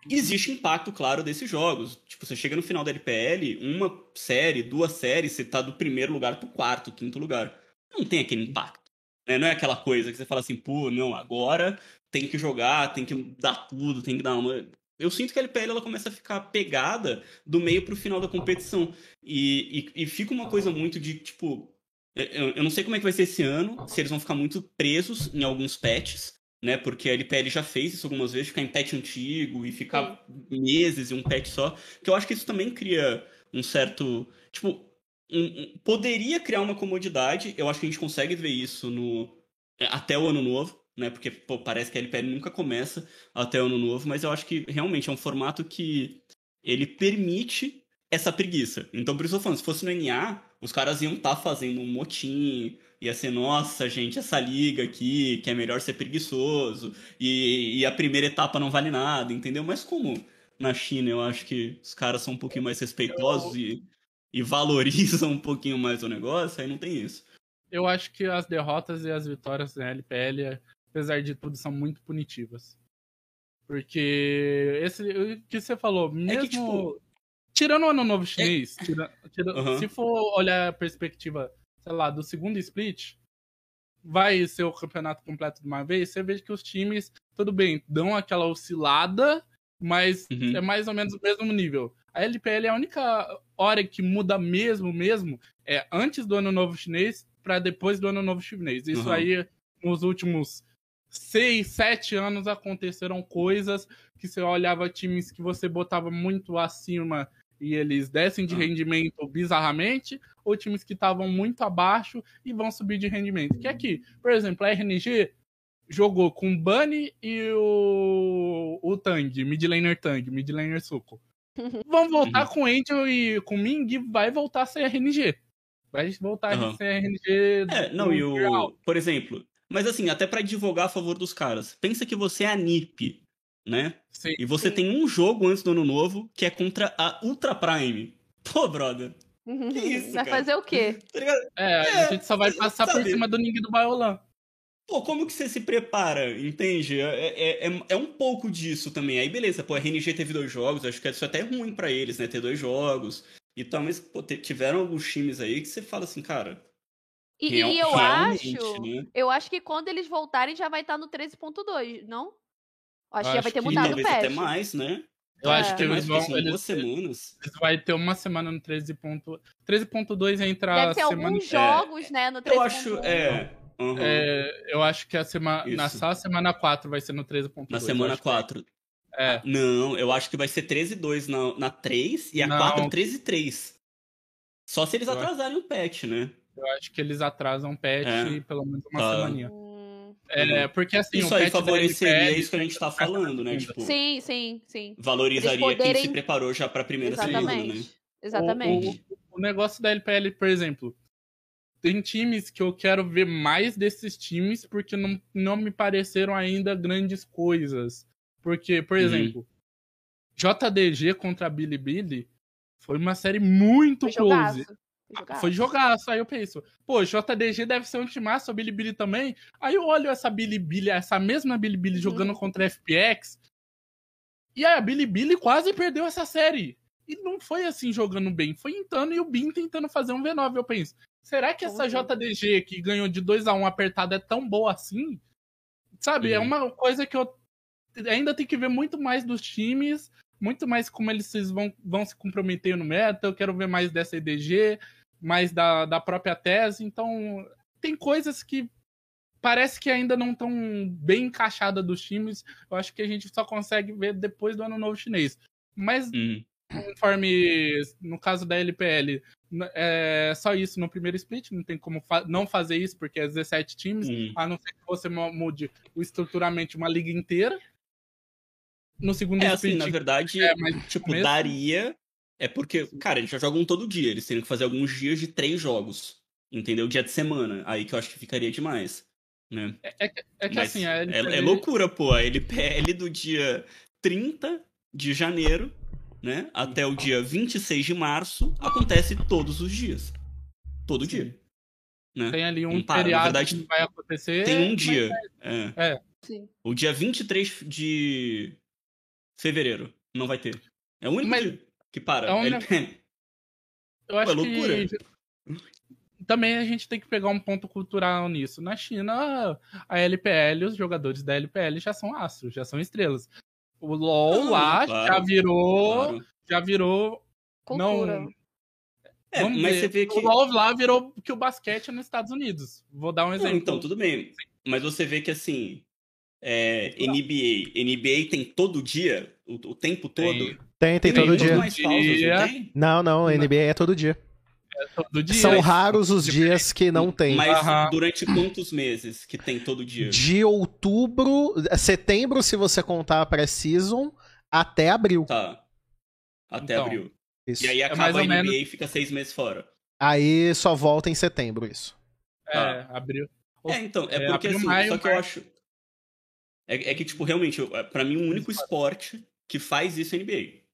Existe impacto, claro, desses jogos. Tipo, você chega no final da LPL, uma série, duas séries, você tá do primeiro lugar pro quarto, quinto lugar. Não tem aquele impacto. né? Não é aquela coisa que você fala assim, pô, não, agora tem que jogar, tem que dar tudo, tem que dar uma. Eu sinto que a LPL ela começa a ficar pegada do meio pro final da competição. E, e, e fica uma coisa muito de, tipo. Eu, eu não sei como é que vai ser esse ano, se eles vão ficar muito presos em alguns patches, né? Porque a LPL já fez isso algumas vezes, ficar em patch antigo e ficar meses em um patch só. Que eu acho que isso também cria um certo. Tipo, um- um- poderia criar uma comodidade. Eu acho que a gente consegue ver isso no é, até o ano novo, né? Porque pô, parece que a LPL nunca começa até o ano novo, mas eu acho que realmente é um formato que ele permite essa preguiça. Então, por isso eu falando, se fosse no NA, os caras iam estar fazendo um motim, ia ser, nossa, gente, essa liga aqui, que é melhor ser preguiçoso, e, e a primeira etapa não vale nada, entendeu? Mas como na China eu acho que os caras são um pouquinho mais respeitosos e, e valorizam um pouquinho mais o negócio, aí não tem isso. Eu acho que as derrotas e as vitórias na LPL, apesar de tudo, são muito punitivas. Porque esse o que você falou, mesmo tipo, tirando o ano novo chinês, tira- tira- Aham. se for olhar a perspectiva, sei lá, do segundo split, vai ser o campeonato completo de uma vez, você vê que os times, tudo bem, dão aquela oscilada, mas Uhum. é mais ou menos o mesmo nível. A LPL é a única hora que muda mesmo, mesmo, é antes do ano novo chinês para depois do ano novo chinês. Isso Uhum. aí, nos últimos seis, sete anos, aconteceram coisas que você olhava times que você botava muito acima e eles descem de Ah. rendimento bizarramente, ou times que estavam muito abaixo e vão subir de rendimento. Que aqui, por exemplo, a RNG jogou com o Bunny e o, o Tang, mid laner Tang, mid laner Suco. Vão voltar Uhum. com Angel e com Ming e vai voltar a ser RNG. Vai voltar Aham. a ser RNG. É, não, do e o. real. Por exemplo, mas assim, até pra advogar a favor dos caras, pensa que você é a NiP, né? Sim. E você Sim. tem um jogo antes do ano novo que é contra a Ultra Prime. Pô, brother. Que isso, Vai cara? fazer o quê? Tá? É, É, a gente só vai passar por sabe? cima do Ning do Baiolan. Pô, como que você se prepara, entende? É, é, é, é um pouco disso também. Aí, beleza, pô, a RNG teve dois jogos, acho que isso é até ruim pra eles, né? Ter dois jogos e tal, mas, pô, tiveram alguns times aí que você fala assim, cara. E, real- e eu acho. né? Eu acho que quando eles voltarem já vai estar no 13.2, não? Acho que já Acho vai ter que mudado o talvez até patch. mais, né? Eu É. acho que eles vão. Eles, duas semanas. eles vai ter uma semana no 13. ponto- 13.2 entra Deve a ter semana. alguns jogos, né, no 13.1. Eu acho, é. aham. É, eu acho que a semana. Na só a semana 4 vai ser no 13.2. Na semana acho que 4. É. Não, eu acho que vai ser 13 e 2 na, na 3 e a Não. 4 13 e 3. Só se eles Eu acho- atrasarem o patch, né? Eu acho que eles atrasam o patch É. pelo menos uma Tá. semaninha. É, porque assim. Isso o aí favoreceria isso que a gente tá falando, né? Tipo, Sim, sim, sim. valorizaria Eles quem se poderem- preparou já pra primeira semana, né? Exatamente. Exatamente. O, o negócio da LPL, por exemplo, tem times que eu quero ver mais desses times porque não, não me pareceram ainda grandes coisas. Porque, por Uhum. exemplo, JDG contra Bilibili foi uma série muito Foi close. jogaço. Foi jogaço. Foi jogaço. Aí eu penso, pô, JDG deve ser um timaço, a Bilibili também. Aí eu olho essa Bilibili, essa mesma Bilibili Uhum. jogando contra a FPX. E aí a Bilibili quase perdeu essa série. E não foi assim jogando bem. Foi entrando e o Bin tentando fazer um V9. Eu penso, será que essa Como JDG que ganhou de 2 a 1 apertada é tão boa assim? Sabe, é Uhum. uma coisa que eu ainda tenho que ver muito mais dos times muito mais como eles vão, vão se comprometer no meta, eu quero ver mais dessa EDG, mais da, da própria tese. Então, tem coisas que parece que ainda não estão bem encaixadas dos times. Eu acho que a gente só consegue ver depois do ano novo chinês. Mas, Hum. conforme no caso da LPL, é só isso no primeiro split, não tem como fa- não fazer isso, porque é 17 times, Hum. a não ser que você mu- mude de uma liga inteira. No segundo É assim, split, na verdade, é, tipo, daria. É porque, cara, eles já jogam todo dia. Eles teriam que fazer alguns dias de três jogos. Entendeu? Dia de semana. Aí que eu acho que ficaria demais. Né? é que, é que Mas assim, a é, LPL é loucura, pô. A LPL do dia 30 de janeiro, né? Até o dia 26 de março, acontece todos os dias. Todo Sim. dia. Né? tem ali um Não para, na feriado verdade, que vai acontecer. Tem um dia. É. Sim. O dia 23 de fevereiro não vai ter. É o único Mas- dia que para. é um Ele- Eu acho Pô, é loucura. que também a gente tem que pegar um ponto cultural nisso. Na China, a LPL, os jogadores da LPL já são astros, já são estrelas. O LoL Não, lá claro, já virou, Claro. já virou Cultura. não É, Vamos mas ver. você vê que. O LoL lá virou que o basquete é nos Estados Unidos. Vou dar um Não, exemplo. então, tudo bem. Mas você vê que assim. É, NBA. NBA tem todo dia, o, o tempo todo. Tem. Tem, tem todo muito dia. mais pausas, Dia. não tem? Não, não, NBA é todo dia. Todo dia. São raros os dias que não tem. Mas Aham. durante quantos meses que tem todo dia? De outubro, setembro, se você contar a pré-season, até abril. Tá. Até Então, abril. Isso. E aí mais acaba ou a NBA menos- e fica seis meses fora. Aí só volta em setembro, isso. É, abriu. É, então, é É, porque abril, assim, maio, só que eu acho. É, é que, tipo, realmente, eu- pra mim, o único esporte que faz isso é NBA.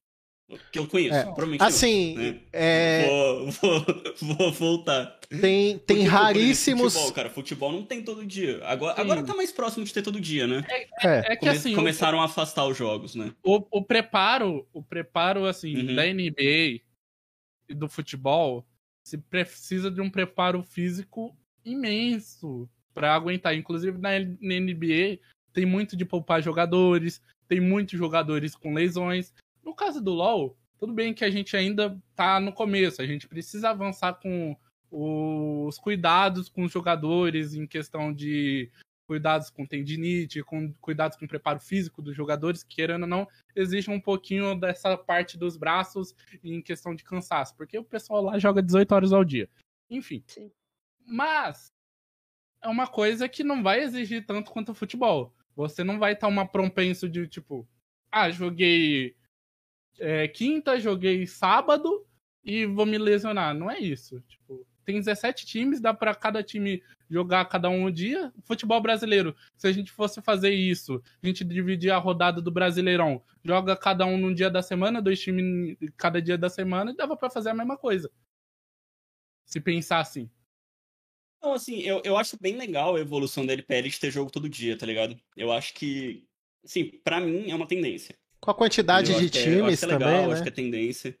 Que eu conheço, É, provavelmente não, Assim, né? é, Vou, vou, vou voltar. tem, tem Porque, raríssimos. Futebol, cara, futebol não tem todo dia. Agora, Sim. agora tá mais próximo de ter todo dia, né? É, É que Come- assim, o- começaram a afastar os jogos, né? o, o preparo, o preparo assim Uhum. da NBA e do futebol se precisa de um preparo físico imenso para aguentar. Inclusive na, na NBA tem muito de poupar jogadores, tem muitos jogadores com lesões. No caso do LoL, tudo bem que a gente ainda tá no começo, a gente precisa avançar com os cuidados com os jogadores em questão de cuidados com tendinite, com cuidados com o preparo físico dos jogadores, que, querendo ou não, exige um pouquinho dessa parte dos braços em questão de cansaço, porque o pessoal lá joga 18 horas ao dia. Enfim. Sim. Mas é uma coisa que não vai exigir tanto quanto o futebol. Você não vai estar uma propenso de tipo, ah, joguei é, quinta, joguei sábado e vou me lesionar. Não é isso. Tipo, tem 17 times, dá para cada time jogar cada um um dia. Futebol brasileiro, se a gente fosse fazer isso, a gente dividir a rodada do Brasileirão, joga cada um num dia da semana, dois times cada dia da semana, e dava para fazer a mesma coisa. Se pensar assim. Então, assim, eu, eu acho bem legal a evolução da LPL de ter jogo todo dia, tá ligado? Eu acho que, assim, pra mim é uma tendência. Com a quantidade Eu de que é- eu times é legal, também, eu né? acho que é tendência.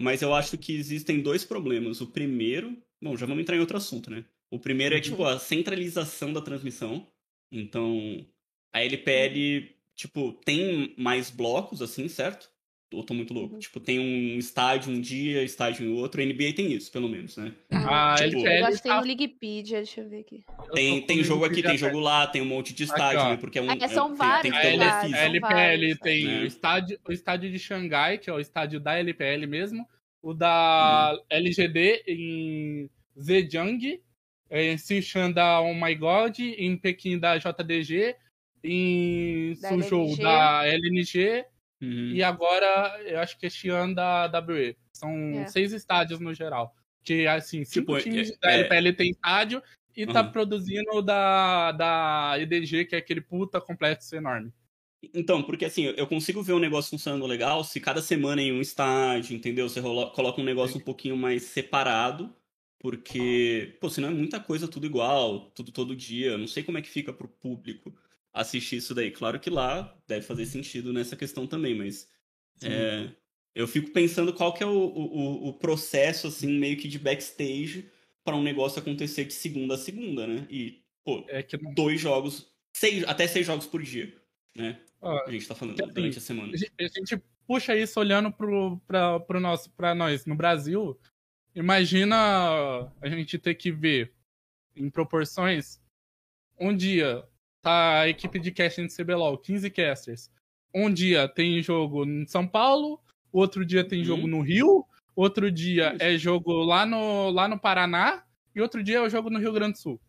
Mas eu acho que existem dois problemas. O primeiro, bom, já vamos entrar em outro assunto, né? O primeiro é, tipo, a centralização da transmissão. Então, a LPL, tipo, tem mais blocos, assim, certo? Ou tô muito louco? Uhum. Tipo, tem um estádio um dia, estádio em outro. A NBA tem isso, pelo menos, né? A Tipo, LPL Eu acho que tem tá- no Ligipedia, deixa eu ver aqui. Tem, tem jogo aqui, tem jogo lá, tem um monte de estádio, ó. né? Porque é um. É, são tem- vários tem que A, ter um a LPL tem né? o, estádio, o estádio de Xangai, que é o estádio da LPL mesmo. O da LGD em Zhejiang. Em Sichuan da Oh My God. Em Pequim da JDG. Em Da Suzhou LNG. da LNG. Uhum. E agora, eu acho que é Xi'an da WE. São É. seis estádios no geral. Que, assim, cinco Tipo, times é- da é- LPL tem estádio. E tá Aham. produzindo o da, da EDG, que é aquele puta complexo enorme. Então, porque assim, eu consigo ver um negócio funcionando legal se cada semana em um estádio, entendeu? Você rola- coloca um negócio um pouquinho mais separado, porque, pô, senão é muita coisa tudo igual, tudo todo dia. Não sei como é que fica pro público assistir isso daí. Claro que lá deve fazer sentido nessa questão também, mas é, eu fico pensando qual que é o, o, o processo, assim, meio que de backstage para um negócio acontecer de segunda a segunda, né? E, pô, É que dois jogos, seis, até seis jogos por dia, né? A gente tá falando assim, durante a semana. A gente- a gente puxa isso olhando pro, pra, pro nosso, pra nós no Brasil. Imagina a gente ter que ver em proporções. Um dia tá a equipe de casting de CBLOL, 15 casters. Um dia tem jogo em São Paulo, outro dia tem jogo Uhum. no Rio, outro dia é jogo lá no, lá no Paraná, e outro dia é o jogo no Rio Grande do Sul.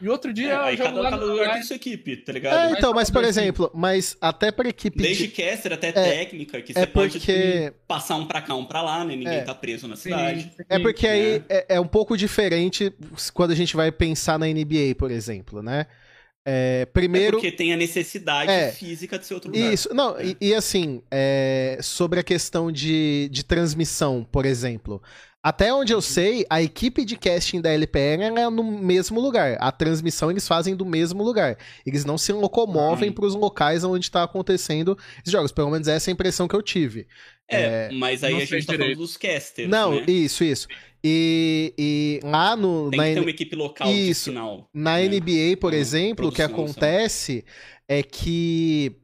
E outro dia É, é, o aí jogo cada, lá cada no lugar lá- tem sua equipe, tá É, ligado? então, mas por Mas- exemplo, mas até pra equipe Desde de... caster até técnica, que você é pode porque- tipo, passar um pra cá, um pra lá, né? Ninguém É. tá preso na Sim, cidade. sim. É porque aí né? é, é um pouco diferente quando a gente vai pensar na NBA, por exemplo, né? É, É primeiro, porque tem a necessidade É. física de ser outro lugar. Isso, não, e, e assim, é, sobre a questão de, de transmissão, por exemplo. Até onde eu sei, a equipe de casting da LPR é no mesmo lugar. A transmissão eles fazem do mesmo lugar. Eles não se locomovem Uhum. para os locais onde está acontecendo esses jogos. Pelo menos essa é a impressão que eu tive. É, mas aí a gente tá direito. falando dos casters, não, né? isso, isso. E, e lá no. Tem na que ter uma equipe local Isso. de final. Na né? NBA, por exemplo, o que acontece é que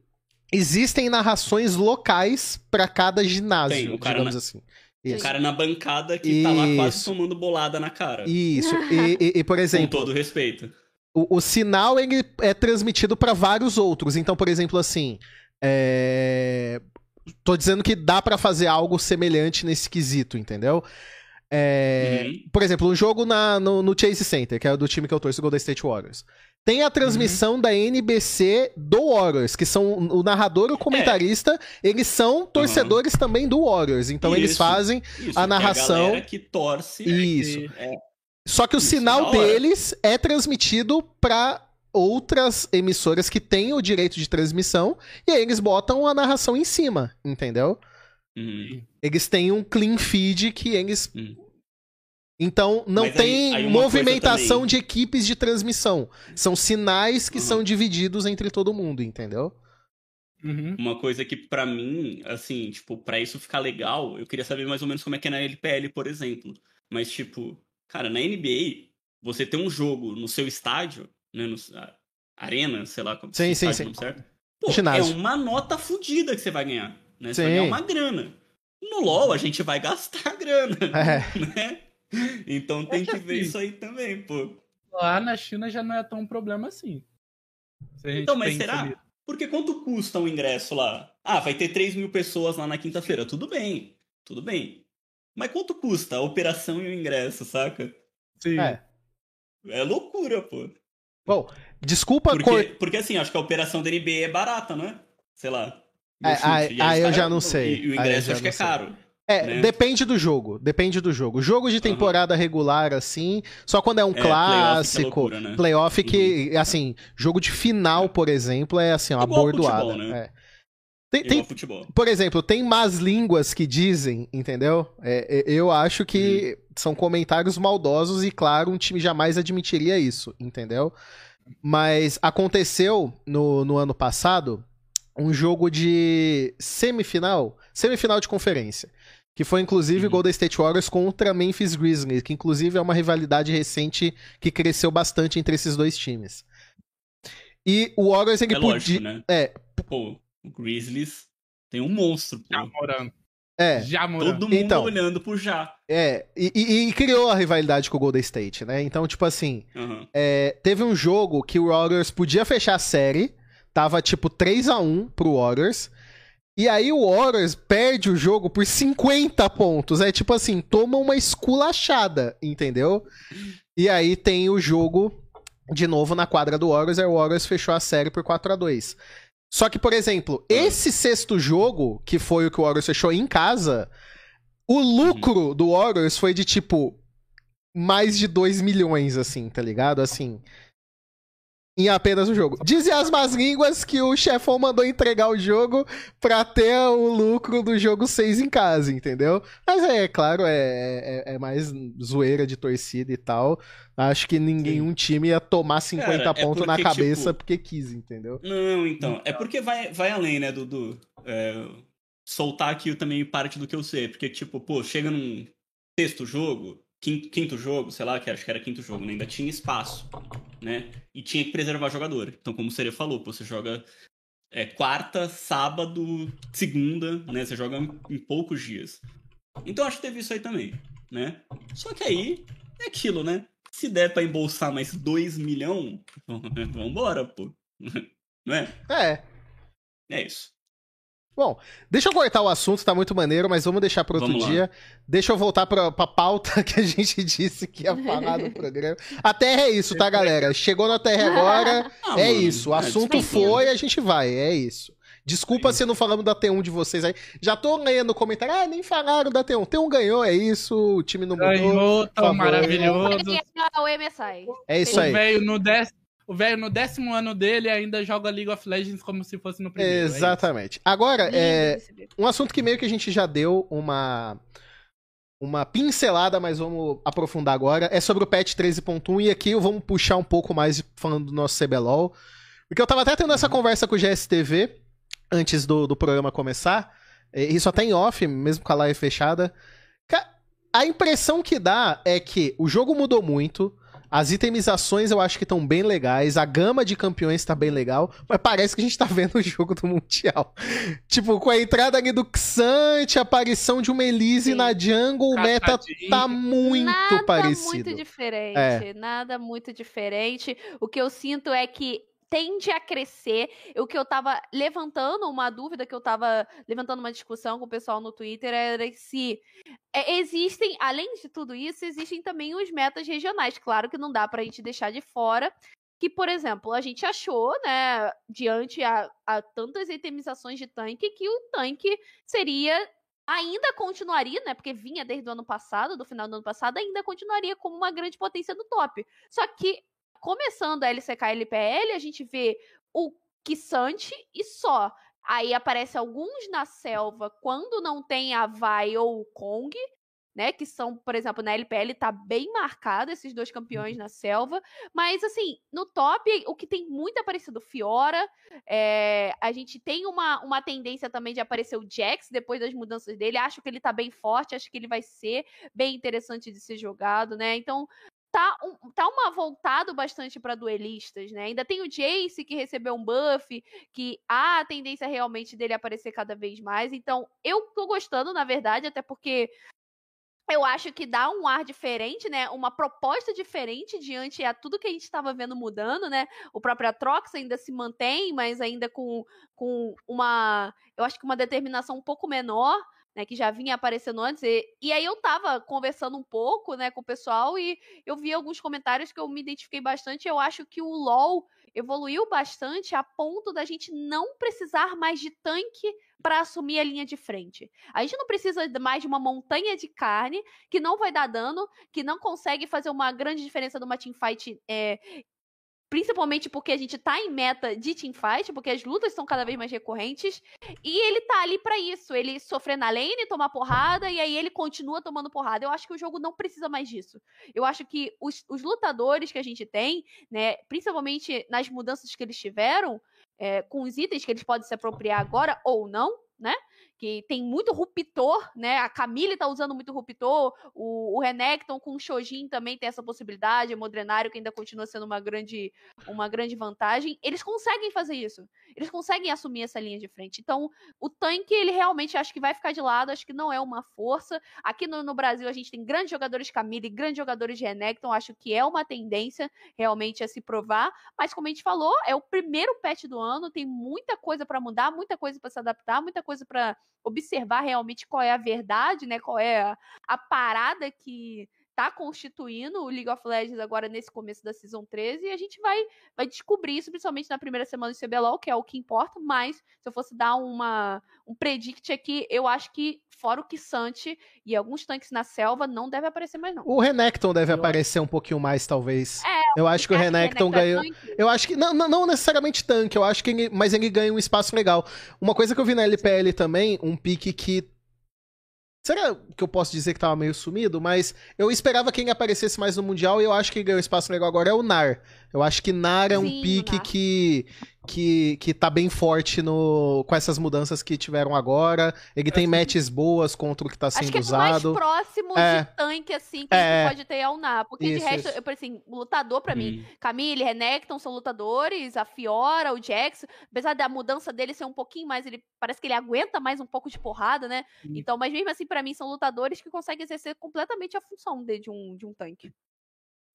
existem narrações locais para cada ginásio, Tem, o cara digamos na- assim. O Isso. cara na bancada que tá lá quase Isso. tomando bolada na cara. Isso. E, e- e, por Com exemplo, todo respeito. o, o sinal ele é transmitido para vários outros. Então, por exemplo, assim, é... tô dizendo que dá para fazer algo semelhante nesse quesito, entendeu? É, Uhum. Por exemplo, um jogo na, no, no Chase Center, que é do time que eu torço, o Golden State Warriors. Tem a transmissão Uhum. da NBC do Warriors, que são o narrador e o comentarista, eles são torcedores também do Warriors. Então eles Isso. fazem. Isso, a é narração- galera que torce. Isso. É, Só que o Isso, sinal deles é transmitido para outras emissoras que têm o direito de transmissão e aí eles botam a narração em cima, entendeu? Uhum. Eles têm um clean feed que eles. Hum. Então não Mas tem aí movimentação também- de equipes de transmissão. São sinais que Uhum. são divididos entre todo mundo, entendeu? Uhum. Uma coisa que pra mim, assim, tipo, pra isso ficar legal, eu queria saber mais ou menos como é que é na LPL, por exemplo. Mas, tipo, cara, na NBA, você tem um jogo no seu estádio, né, no, a- arena, sei lá como Sim, se sim, estádio sim. não certo. Pô, é uma nota fodida que você vai ganhar, né? Você vai Sim. ganhar uma grana. No LoL, a gente vai gastar grana, É. né? Então tem Acho que ver assim. isso aí também, pô. Lá na China já não é tão um problema assim. Então, mas será? ali. Porque quanto custa um ingresso lá? Ah, vai ter 3 mil pessoas lá na quinta-feira. Tudo bem, tudo bem. Mas quanto custa a operação e o ingresso, saca? Sim. É. É loucura, pô. Bom, desculpa Porque, cor... porque assim, acho que a operação da NBA é barata, não é? Sei lá. É, chute. aí- aí eu já não sei. E, o ingresso acho que é sei. caro. É, né? depende do jogo. Depende do jogo. Jogo de temporada regular, assim, só quando é um É, playoff que é clássico. loucura, né? Playoff que, assim, jogo de final, por exemplo, é assim, uma Igual bordoada. futebol, né? É. Tem, tem- por exemplo, tem más línguas que dizem, entendeu? É, é, eu acho que Uhum. são comentários maldosos e, claro, um time jamais admitiria isso, entendeu? Mas aconteceu no, no ano passado um jogo de semifinal, semifinal de conferência. Que foi inclusive Uhum. Golden State Warriors contra Memphis Grizzlies, que inclusive é uma rivalidade recente que cresceu bastante entre esses dois times. E o Warriors ele É lógico, podia. né? É, Pô, o Grizzlies tem um monstro, Já pô. morando. é. Já morando. Todo mundo Então. olhando pro já. É, e, e- e criou a rivalidade com o Golden State, né? Então, tipo assim, Aham. é, teve um jogo que o Warriors podia fechar a série, tava tipo 3 a 1 pro Warriors, e aí o Warriors perde o jogo por 50 pontos. É tipo assim, toma uma esculachada, entendeu? E aí tem o jogo de novo na quadra do Warriors, aí o Warriors fechou a série por 4 a 2 Só que, por exemplo, esse sexto jogo, que foi o que o Warriors fechou em casa, o lucro do Warriors foi de tipo mais de 2 milhões, assim, tá ligado? Assim. Em apenas um jogo. Dizem as más línguas que o chefão mandou entregar o jogo pra ter o lucro do jogo 6 em casa, entendeu? Mas é, claro, é, é, é mais zoeira de torcida e tal. Acho que ninguém, um time ia tomar 50 Cara, é pontos na porque, cabeça tipo, porque quis, entendeu? Não, então. É porque vai, vai além, né, Dudu? É, soltar aqui também parte do que eu sei. Porque, tipo, pô, chega num sexto jogo, quinto, quinto jogo, sei lá, que acho que era quinto jogo, né? Ainda tinha espaço, né? E tinha que preservar jogador. Então, como o Seria falou, pô, você joga é quarta, sábado, segunda, né? Você joga em poucos dias. Então acho que teve isso aí também, né? Só que aí é aquilo, né? Se der pra embolsar mais 2 milhões, vambora, pô. Não é? É. É isso. Bom, deixa eu cortar o assunto, tá muito maneiro, mas vamos deixar para outro dia. Deixa eu voltar pra, pra pauta que a gente disse que ia falar no programa. A Terra é isso, tá, galera? Chegou na Terra agora, ah, é mano, isso. O é, assunto foi, a gente vai, é isso. Desculpa é se não falamos da T1 de vocês aí. Já tô lendo comentário, ah, nem falaram da T1. T1 ganhou, é isso, o time não mudou. Ganhou, tá maravilhoso. É isso aí. O velho no décimo o velho, no décimo ano dele, ainda joga League of Legends como se fosse no primeiro. É Exatamente. É Agora, é, um assunto que meio que a gente já deu uma, uma pincelada, mas vamos aprofundar agora, é sobre o patch 13.1, e aqui vamos puxar um pouco mais falando do nosso CBLOL. Porque eu tava até tendo essa uhum. conversa com o GSTV antes do, do programa começar, isso até em off, mesmo com a live fechada. A impressão que dá é que o jogo mudou muito, as itemizações eu acho que estão bem legais, a gama de campeões tá bem legal, mas parece que a gente tá vendo o jogo do Mundial. tipo, com a entrada ali do Xante, a aparição de uma Elise Sim. na jungle, o meta tá muito nada parecido. Nada muito diferente, é. nada muito diferente. O que eu sinto é que tende a crescer. O que eu tava levantando, uma dúvida que eu tava levantando uma discussão com o pessoal no Twitter era se é, existem, além de tudo isso, existem também os metas regionais. Claro que não dá pra gente deixar de fora. Que, por exemplo, a gente achou, né, diante a, a tantas itemizações de tanque, que o tanque seria ainda continuaria, né? Porque vinha desde o ano passado, do final do ano passado, ainda continuaria como uma grande potência do top. Só que começando a LCK e LPL, a gente vê o Kissante e só. Aí aparece alguns na selva quando não tem a Vai ou o Kong, né? Que são, por exemplo, na LPL tá bem marcado esses dois campeões uhum. na selva. Mas, assim, no top, o que tem muito aparecido, Fiora. É, a gente tem uma, uma tendência também de aparecer o Jax depois das mudanças dele. Acho que ele tá bem forte, acho que ele vai ser bem interessante de ser jogado, né? Então, tá, um, tá uma voltado bastante para duelistas, né? Ainda tem o Jace que recebeu um buff, que há a tendência realmente dele aparecer cada vez mais. Então, eu tô gostando, na verdade, até porque eu acho que dá um ar diferente, né? Uma proposta diferente diante a tudo que a gente estava vendo mudando, né? O próprio Atrox ainda se mantém, mas ainda com, com uma, eu acho que uma determinação um pouco menor né, que já vinha aparecendo antes. E, e aí eu tava conversando um pouco, né, com o pessoal e eu vi alguns comentários que eu me identifiquei bastante. Eu acho que o LoL evoluiu bastante a ponto da gente não precisar mais de tanque para assumir a linha de frente. A gente não precisa mais de uma montanha de carne que não vai dar dano, que não consegue fazer uma grande diferença numa teamfight é, Principalmente porque a gente tá em meta de teamfight, porque as lutas são cada vez mais recorrentes. E ele tá ali para isso. Ele sofrer na lane, tomar porrada, e aí ele continua tomando porrada. Eu acho que o jogo não precisa mais disso. Eu acho que os, os lutadores que a gente tem, né, principalmente nas mudanças que eles tiveram, é, com os itens que eles podem se apropriar agora ou não, né? Que tem muito ruptor, né? A Camille tá usando muito ruptor, o, o Renekton com o Shojin também tem essa possibilidade, o Modrenário que ainda continua sendo uma grande, uma grande vantagem. Eles conseguem fazer isso. Eles conseguem assumir essa linha de frente. Então, o tanque, ele realmente acho que vai ficar de lado, acho que não é uma força. Aqui no, no Brasil a gente tem grandes jogadores Camille, grandes jogadores de Renekton, acho que é uma tendência realmente a se provar, mas como a gente falou, é o primeiro patch do ano, tem muita coisa para mudar, muita coisa para se adaptar, muita coisa para observar realmente qual é a verdade, né? Qual é a, a parada que tá constituindo o League of Legends agora nesse começo da Season 13 e a gente vai, vai descobrir isso, principalmente na primeira semana do CBLOL, que é o que importa, mas se eu fosse dar uma, um predict aqui, eu acho que fora o Kissante e alguns tanques na selva, não deve aparecer mais não. O Renekton deve eu aparecer acho. um pouquinho mais, talvez. É, eu acho que o Renekton ganhou... Eu acho que, não, não necessariamente tanque, eu acho que ele, mas ele ganha um espaço legal. Uma coisa que eu vi na LPL também, um pique que Será que eu posso dizer que tava meio sumido? Mas eu esperava que ele aparecesse mais no Mundial e eu acho que ganhou espaço legal agora é o Nar. Eu acho que Nara é um Sim, pique que, que, que tá bem forte no, com essas mudanças que tiveram agora. Ele tem Assim- matches boas contra o que tá Acho sendo que é o mais usado. próximo É. de tanque, assim, que É. a gente pode ter é o Nar. Porque Isso, de resto, eu, assim, o lutador pra mim, Hum. Camille, Renekton são lutadores, a Fiora, o Jax, apesar da mudança dele ser um pouquinho mais, ele parece que ele aguenta mais um pouco de porrada, né? Sim. Então, mas mesmo assim, pra mim, são lutadores que conseguem exercer completamente a função de, de um, de um tanque.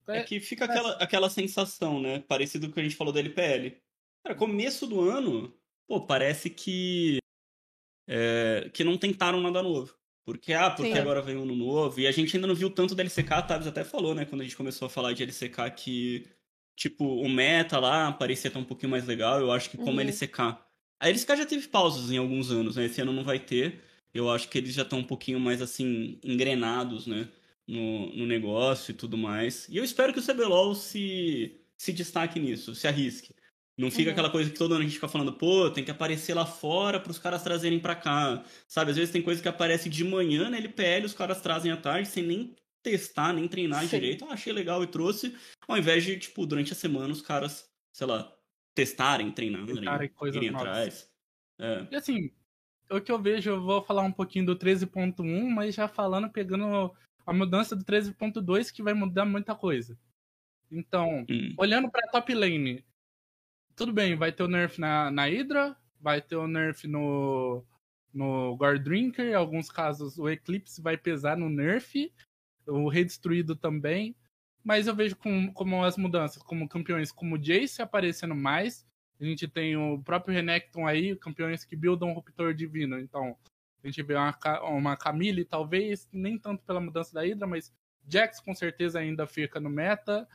É que fica aquela, aquela sensação, né? Parecido com o que a gente falou da LPL. Cara, começo do ano, pô, parece que. é, que não tentaram nada novo. Porque, ah, porque Sim. agora vem um ano novo. E a gente ainda não viu tanto da LCK, a Tabs até falou, né? Quando a gente começou a falar de LCK, que, tipo, o meta lá parecia estar um pouquinho mais legal. Eu acho que como Uhum. LCK. A LCK já teve pausas em alguns anos, né? Esse ano não vai ter. Eu acho que eles já estão um pouquinho mais, assim, engrenados, né? No, no negócio e tudo mais. E eu espero que o CBLOL se, se destaque nisso, se arrisque. Não fica Uhum. aquela coisa que todo ano a gente fica falando, pô, tem que aparecer lá fora para os caras trazerem pra cá. Sabe, às vezes tem coisa que aparece de manhã na LPL, os caras trazem à tarde sem nem testar, nem treinar Sim. direito. Ah, achei legal e trouxe. Ao invés de, tipo, durante a semana os caras, sei lá, testarem, treinarem, Testarem coisas irem novas. atrás. É. E assim, o que eu vejo, eu vou falar um pouquinho do 13.1, mas já falando, pegando a mudança do 13.2, que vai mudar muita coisa. Então, Hum. olhando pra top lane, tudo bem, vai ter o nerf na, na Hydra, vai ter o nerf no, no Gore Drinker, em alguns casos o Eclipse vai pesar no nerf, o Redestruído também, mas eu vejo com, como as mudanças, como campeões como o Jace aparecendo mais, a gente tem o próprio Renekton aí, campeões que buildam o Ruptor Divino, então a gente vê uma, uma Camille, talvez, nem tanto pela mudança da Hydra, mas Jax com certeza ainda fica no meta,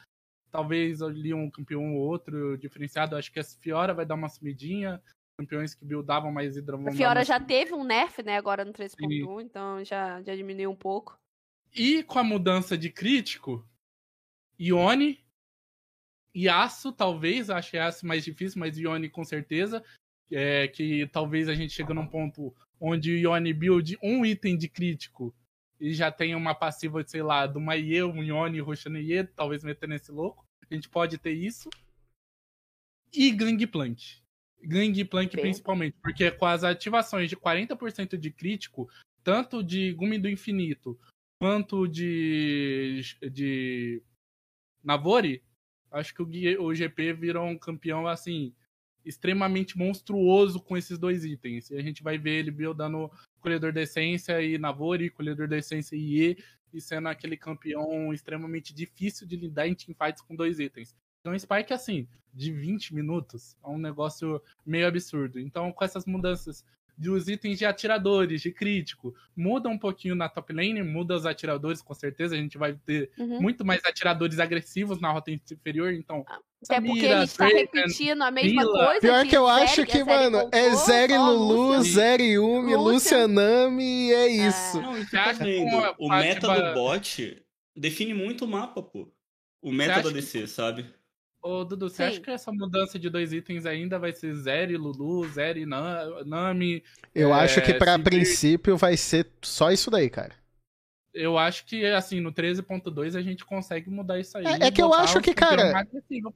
talvez ali um campeão ou outro diferenciado. Acho que a Fiora vai dar uma sumidinha. Campeões que buildavam mais Hydra vão A Fiora já teve um nerf, né, agora no 13.1, então já, já diminuiu um pouco. E com a mudança de crítico, Ione, Yasuo, talvez, acho Yasuo mais difícil, mas Ione com certeza. É, que talvez a gente chegue num ponto onde o Ione build um item de crítico e já tenha uma passiva, sei lá, do uma IE, um Ione rushando IE, talvez metendo esse louco. A gente pode ter isso. E Gangplank. Gangplank Sim. principalmente, porque com as ativações de 40% de crítico, tanto de Gumi do Infinito quanto de, de Navori, acho que o GP virou um campeão assim extremamente monstruoso com esses dois itens. E a gente vai ver ele buildando Colhedor da Essência e Navori, Colhedor da Essência e E, e sendo aquele campeão extremamente difícil de lidar em teamfights com dois itens. Então, Spike, assim, de 20 minutos, é um negócio meio absurdo. Então, com essas mudanças dos itens de atiradores, de crítico, muda um pouquinho na top lane, muda os atiradores, com certeza. A gente vai ter Uhum. muito mais atiradores agressivos na rota inferior, então. Até porque Samira, ele está Draven, repetindo a mesma Mila. coisa. Pior que eu Zeri- acho que, a mano, é Zeri a Lulu. Zeri Yumi, Lúcia. Lúcia Nami e é isso. Não, tá que a o meta do bot define muito o mapa, pô. O meta da que- DC, sabe? Ô, Dudu, você Sim. acha que essa mudança de dois itens ainda vai ser Zeri, Lulu, Zeri, Na- Nami? Eu É, acho que pra Sivir- princípio vai ser só isso daí, cara. Eu acho que, assim, no 13.2 a gente consegue mudar isso aí. É- é que eu acho que, cara.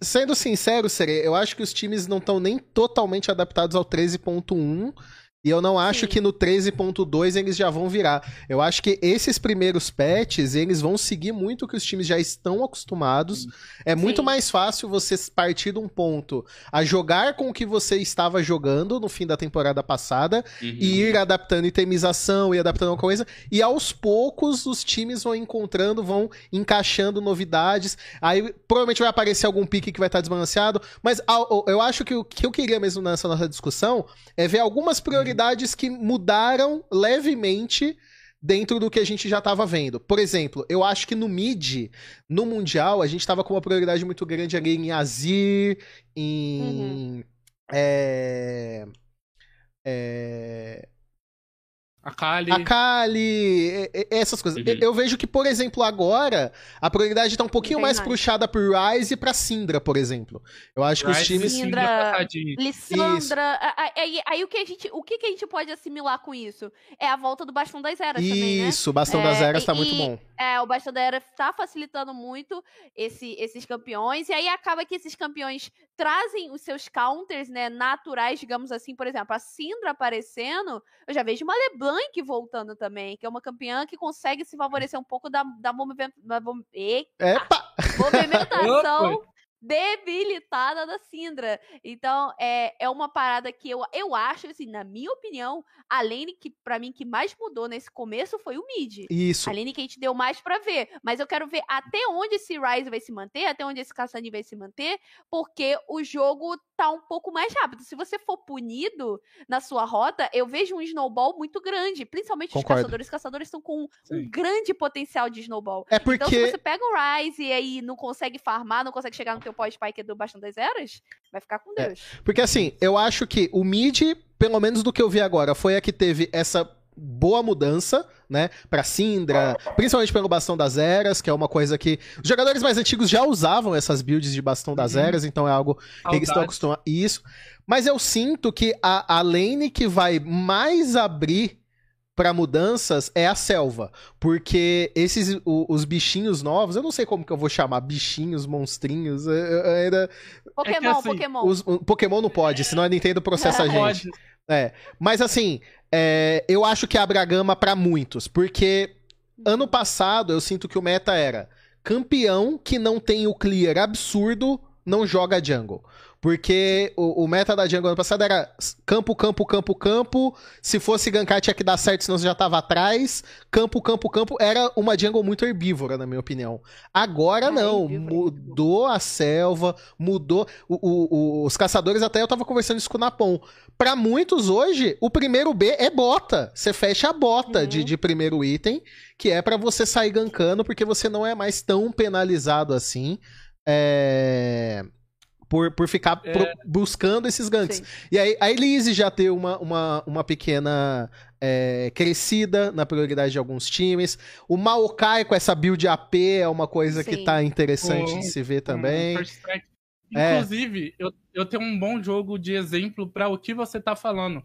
Sendo sincero, Sere, eu acho que os times não estão nem totalmente adaptados ao 13.1. E eu não acho Sim. que no 13.2 eles já vão virar. Eu acho que esses primeiros patches, eles vão seguir muito o que os times já estão acostumados. É muito Sim. mais fácil você partir de um ponto a jogar com o que você estava jogando no fim da temporada passada Uhum. e ir adaptando itemização e adaptando alguma coisa. E aos poucos os times vão encontrando, vão encaixando novidades. Aí provavelmente vai aparecer algum pique que vai estar desbalanceado. Mas eu acho que o que eu queria mesmo nessa nossa discussão é ver algumas prioridades que mudaram levemente. Dentro do que a gente já estava vendo. Por exemplo, eu acho que no mid, no Mundial, a gente estava com uma prioridade muito grande ali em Azir, em. É, é, A Kali. A Kali, essas coisas. Uhum. Eu- vejo que, por exemplo, agora, a prioridade tá um pouquinho mais mais. puxada pro Ryze e pra Syndra, por exemplo. Eu acho que os times. e Syndra-. Lissandra. Aí, aí o, que a gente, o que, que a gente pode assimilar com isso? É a volta do Bastão das Eras também, né? Isso, o Bastão É, das Eras tá e- muito bom. É, o Bastão da Era tá facilitando muito esse- esses campeões. E aí acaba que esses campeões trazem os seus counters, né, naturais, digamos assim. Por exemplo, a Syndra aparecendo. Eu já vejo uma LeBlanc voltando também, que é uma campeã que consegue se favorecer um pouco da, da, movimenta- da mov- Eita, Epa! movimentação. Debilitada da Syndra. Então, é, é uma parada que eu, eu acho, assim, na minha opinião, a lane que, pra mim, que mais mudou nesse começo foi o mid. Isso. A lane que a gente deu mais pra ver. Mas eu quero ver até onde esse Ryze vai se manter, até onde esse Cassandra vai se manter, porque o jogo tá um pouco mais rápido. Se você for punido na sua rota, eu vejo um snowball muito grande. Principalmente Concordo. os caçadores. Os caçadores estão com um Sim. grande potencial de snowball. É Então, se porque. você pega o Ryze e aí não consegue farmar, não consegue chegar no teu pós-spike do Bastão das Eras, vai ficar com É. Deus. Porque assim, eu acho que o mid, pelo menos do que eu vi agora, foi a que teve essa boa mudança, né, pra Syndra, principalmente pelo Bastão das Eras, que é uma coisa que os jogadores mais antigos já usavam essas builds de Bastão das Uhum. Eras, então é algo que eles estão acostumados. Isso. Mas eu sinto que a, a lane que vai mais abrir pra mudanças é a selva, porque esses o- os bichinhos novos, eu não sei como que eu vou chamar, bichinhos, monstrinhos, eu- eu ainda Pokémon, assim, Pokémon. os, o Pokémon não pode, senão a Nintendo processa a gente. Pode. Mas assim, é, eu acho que abre a gama pra muitos, porque ano passado eu sinto que o meta era campeão que não tem o clear absurdo não joga jungle. Porque o, o meta da jungle ano passado era campo, campo, campo, campo. Se fosse gankar tinha que dar certo, senão você já tava atrás. Campo, campo, campo. Era uma jungle muito herbívora, na minha opinião. Agora Ah, não. herbívora, Mudou a selva, mudou. o- o- os caçadores, até eu tava conversando isso com o Napon. Pra muitos hoje, o primeiro B é bota. Você fecha a bota Uhum. de, de primeiro item, que é pra você sair gankando, porque você não é mais tão penalizado assim. é, Por, por ficar É. pro- buscando esses ganks. Sim. E aí, a Elise já tem uma, uma, uma pequena é, crescida na prioridade de alguns times. O Maokai com essa build AP é uma coisa que Sim. tá interessante de se ver também. É. Inclusive, eu, eu tenho um bom jogo de exemplo pra o que você tá falando.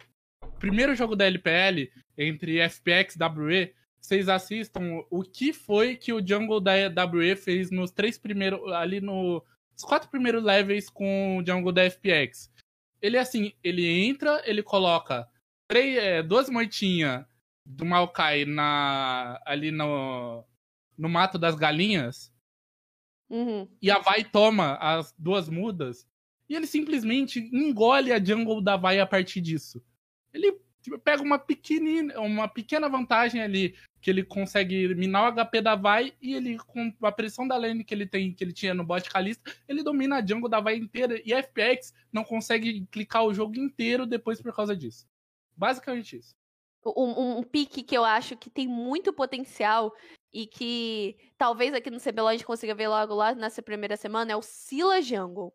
Primeiro jogo da LPL, entre FPX e WE, vocês assistam o que foi que o jungle da WE fez nos três primeiros. ali no. Os quatro primeiros levels com o jungle da FPX. Ele assim, ele entra, ele coloca três, é, duas moitinhas do Maokai na, ali no, no mato das galinhas Uhum. e a Vai toma as duas mudas e ele simplesmente engole a jungle da Vai a partir disso. Ele pega uma pequenina, uma pequena vantagem ali que ele consegue minar o HP da Vai e ele com a pressão da lane que ele tem, que ele tinha no bot Kalista, ele domina a jungle da Vai inteira e a FPX não consegue clicar o jogo inteiro depois por causa disso. Basicamente isso. Um, um- um pique que eu acho que tem muito potencial e que talvez aqui no CBLOL a gente consiga ver logo lá nessa primeira semana é o Sila Jungle.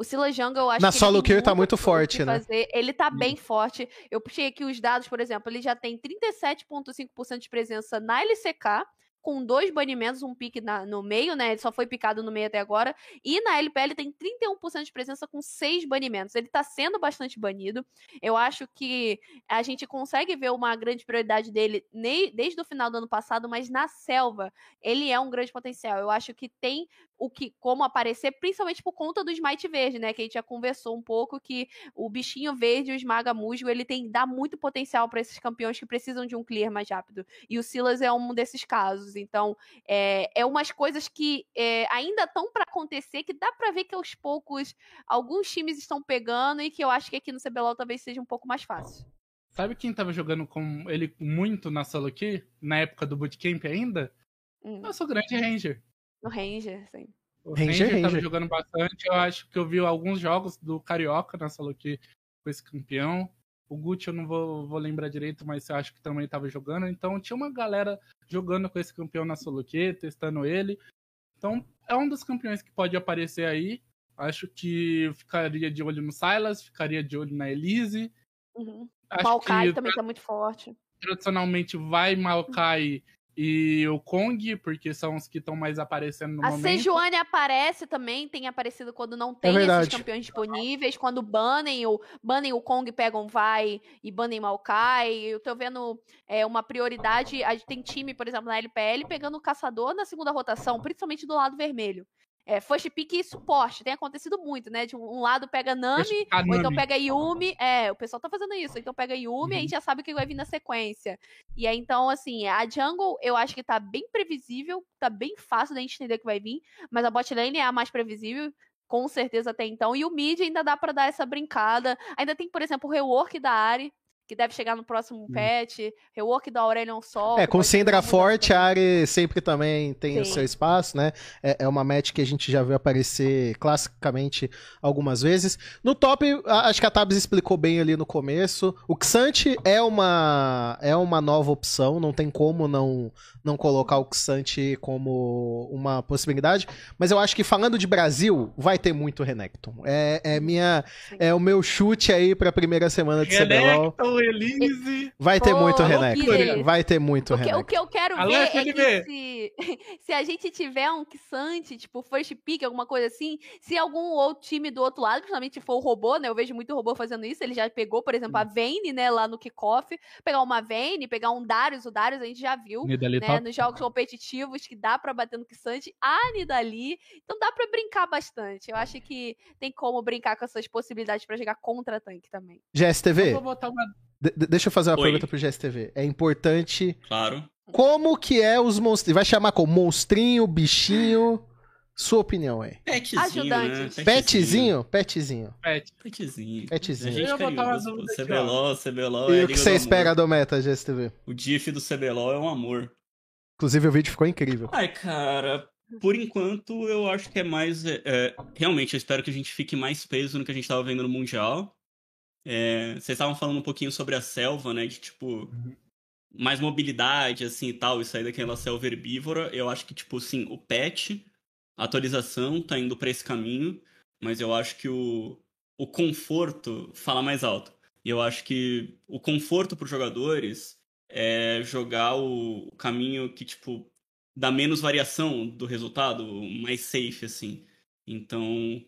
O Sila Jungle, eu acho Na que ele solo tem queue tá muito forte, né? fazer. Ele tá bem forte. Eu puxei aqui os dados, por exemplo, ele já tem 37,5% de presença na LCK, com dois banimentos, um pique na- no meio, né? Ele só foi picado no meio até agora. E na LPL tem 31% de presença com seis banimentos. Ele tá sendo bastante banido. Eu acho que a gente consegue ver uma grande prioridade dele ne- desde o final do ano passado, mas na selva ele é um grande potencial. Eu acho que tem o que como aparecer, principalmente por conta do Smite Verde, né? Que a gente já conversou um pouco que o bichinho verde, o esmaga musgo, ele tem dá muito potencial para esses campeões que precisam de um clear mais rápido. E o Silas é um desses casos. Então, é, é umas coisas que é, ainda estão para acontecer que dá para ver que aos poucos alguns times estão pegando e que eu acho que aqui no CBLOL talvez seja um pouco mais fácil. Sabe quem tava jogando com ele muito na solo aqui, na época do bootcamp ainda? Hum, Eu sou grande Ranger. no Ranger, assim. O Ranger, Ranger, tava Ranger. jogando bastante. Eu acho que eu vi alguns jogos do Carioca na solo aqui com esse campeão. O Gucci eu não vou, vou lembrar direito, mas eu acho que também tava jogando. Então tinha uma galera jogando com esse campeão na solo queue, testando ele. Então é um dos campeões que pode aparecer aí. Acho que ficaria de olho no Silas, ficaria de olho na Elise. Uhum. Acho Maokai que também tá muito forte. tradicionalmente vai Maokai e o Kong, porque são os que estão mais aparecendo no a momento. Sejuani aparece também, tem aparecido quando não tem esses verdade. campeões disponíveis, quando banem o, banem o Kong, pegam Vai e banem Maokai. Eu tô vendo é, uma prioridade, a gente tem time, por exemplo, na LPL, pegando o Caçador na segunda rotação, principalmente do lado vermelho. É, first pick e suporte, tem acontecido muito, né? De um, um lado pega Nami, ou então pega Yumi. É, o pessoal tá fazendo isso. Então pega Yumi, a Uhum. gente já sabe o que vai vir na sequência. E aí, então, assim, a jungle eu acho que tá bem previsível, tá bem fácil da gente entender o que vai vir, mas a bot lane é a mais previsível. Com certeza até então. E o mid ainda dá pra dar essa brincada. Ainda tem, por exemplo, o rework da Ari, que deve chegar no próximo patch. Rework da Aurelion Sol. É, com Syndra forte, a Ari sempre também tem o Sim. seu espaço, né? É, é uma match que a gente já viu aparecer classicamente algumas vezes. No top, acho que a Tabs explicou bem ali no começo. O Xante é uma, é uma nova opção, não tem como não, não colocar o Xante como uma possibilidade. Mas eu acho que falando de Brasil, vai ter muito Renekton. É, é, minha, Sim. é o meu chute aí pra primeira semana de CBLOL. Elise. Vai ter Pô, muito queria. Vai ter muito O que, o que eu quero Alô, ver é que se, se a gente tiver um Kissante, tipo first pick, alguma coisa assim, se algum outro time do outro lado, principalmente for o robô, né? Eu vejo muito robô fazendo isso. Ele já pegou, por exemplo, a Vayne, né, lá no kickoff. Pegar uma Vayne, pegar um Darius. O Darius a gente já viu. Né, top. nos jogos competitivos que dá pra bater no Kissante, a Nidali, então dá pra brincar bastante. Eu acho que tem como brincar com essas possibilidades pra jogar contra tanque também. GSTV, Eu vou botar uma de- de- deixa eu fazer uma Oi. pergunta pro GSTV. É importante. Claro. Como que é os monstros? Vai chamar como monstrinho, bichinho? Sua opinião aí. Petzinho, Ajudantes. né? Petzinho? Petzinho. pet. Petzinho. Petzinho. A gente botar uma carinhoso, CBLOL, CBLOL é E a o que você do espera do meta, GSTV? O diff do CBLOL é um amor. Inclusive o vídeo ficou incrível. Ai, cara, por enquanto eu acho que é mais. é, é, realmente, eu espero que a gente fique mais peso no que a gente tava vendo no Mundial. É, vocês estavam falando um pouquinho sobre a selva, né? De tipo. Mais mobilidade, assim e tal, e sair daquela selva herbívora. Eu acho que, tipo, assim, o patch, a atualização tá indo pra esse caminho, mas eu acho que o, o conforto fala mais alto. E eu acho que o conforto pros jogadores é jogar o, o caminho que, tipo, dá menos variação do resultado, mais safe, assim. Então,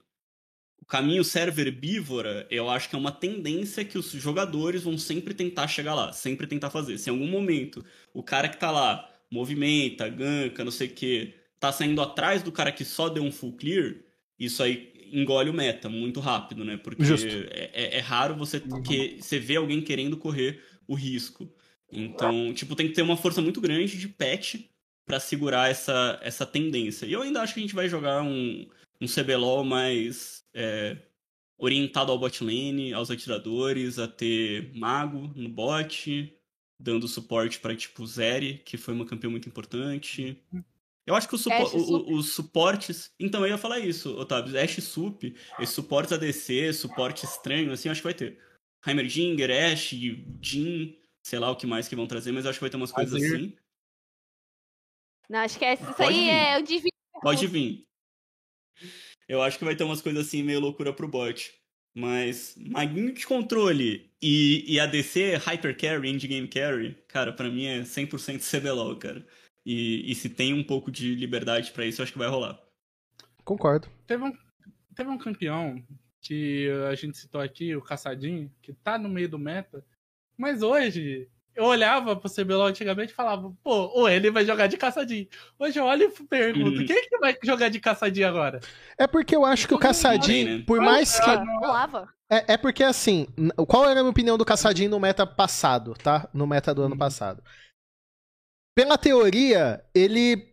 o caminho server herbívora, eu acho que é uma tendência que os jogadores vão sempre tentar chegar lá, sempre tentar fazer. Se em algum momento o cara que tá lá movimenta, ganka, não sei o que, tá saindo atrás do cara que só deu um full clear, isso aí engole o meta muito rápido, né? Porque é, é- é raro você, que, você ver alguém querendo correr o risco. Então, tipo, tem que ter uma força muito grande de patch pra segurar essa, essa tendência. E eu ainda acho que a gente vai jogar um, um CBLOL mais é, orientado ao bot lane, aos atiradores, a ter mago no bot, dando suporte pra, tipo, Zeri, que foi uma campeã muito importante. Eu acho que o supo- o- o- os suportes. Então, eu ia falar isso, Otávio. Ashe Sup, esses suportes ADC, suporte estranho, assim, acho que vai ter. Heimerdinger, Ashe, Jin, sei lá o que mais que vão trazer, mas eu acho que vai ter umas coisas assim. Não, acho que é- isso Pode aí vir. é o desvio. Pode vir. Eu acho que vai ter umas coisas assim meio loucura pro bot. Mas maguinho de controle e, e ADC, Hyper Carry, Endgame Carry, cara, pra mim é 100% CBLOL, cara. E, e se tem um pouco de liberdade pra isso, eu acho que vai rolar. Concordo. Teve um, teve um campeão que a gente citou aqui, o Caçadinho, que tá no meio do meta. Mas hoje, eu olhava pro CBLOL antigamente e falava, pô, ou ele vai jogar de caçadinho. Hoje eu olho e pergunto, Uhum. quem que vai jogar de caçadinho agora? É porque eu acho que o Caçadinho, né? por mais que. Ah, Rolava. É, é porque assim, qual era a minha opinião do Caçadinho no meta passado, tá? No meta do ano Uhum. passado. Pela teoria, ele.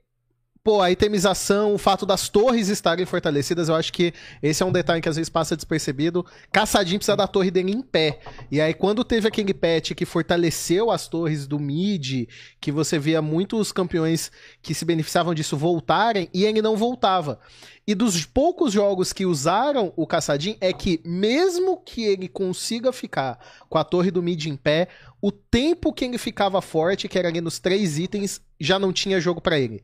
Pô, a itemização, o fato das torres estarem fortalecidas, eu acho que esse é um detalhe que às vezes passa despercebido. Caçadinho precisa da torre dele em pé. E aí, quando teve aquele patch que fortaleceu as torres do mid, que você via muitos campeões que se beneficiavam disso voltarem, e ele não voltava. E dos poucos jogos que usaram o Caçadinho é que, mesmo que ele consiga ficar com a torre do mid em pé, o tempo que ele ficava forte, que era ali nos três itens, já não tinha jogo pra ele.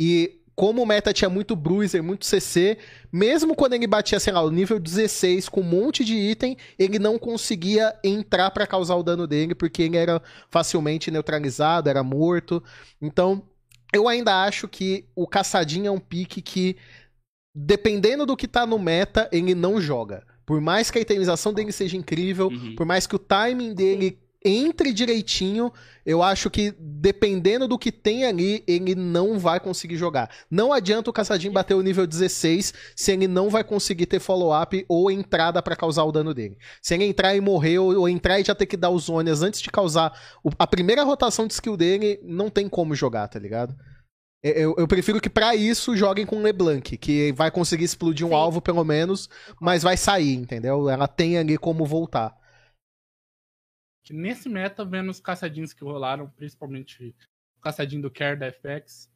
E como o meta tinha muito bruiser, muito CC, mesmo quando ele batia, sei lá, o nível 16 com um monte de item, ele não conseguia entrar para causar o dano dele, porque ele era facilmente neutralizado, era morto. Então, eu ainda acho que o caçadinho é um pique que, dependendo do que tá no meta, ele não joga. Por mais que a itemização dele seja incrível, Uhum. por mais que o timing dele entre direitinho, eu acho que dependendo do que tem ali, ele não vai conseguir jogar. Não adianta o Caçadinho bater o nível 16 se ele não vai conseguir ter follow-up ou entrada pra causar o dano dele. Se ele entrar e morrer, ou, entrar e já ter que dar os zonas antes de causar a primeira rotação de skill dele, não tem como jogar, tá ligado? Eu, eu prefiro que pra isso joguem com LeBlanc, que vai conseguir explodir um Sim. alvo pelo menos, mas vai sair, entendeu? Ela tem ali como voltar. Nesse meta, vendo os caçadinhos que rolaram, principalmente o caçadinho do Care da FX,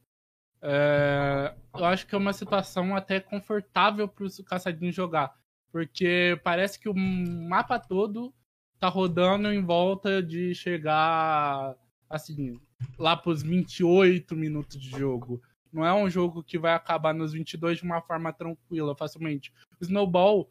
é, eu acho que é uma situação até confortável para os caçadinhos jogar. Porque parece que o mapa todo tá rodando em volta de chegar assim, lá pros 28 minutos de jogo. Não é um jogo que vai acabar nos 22 de uma forma tranquila, facilmente. O Snowball,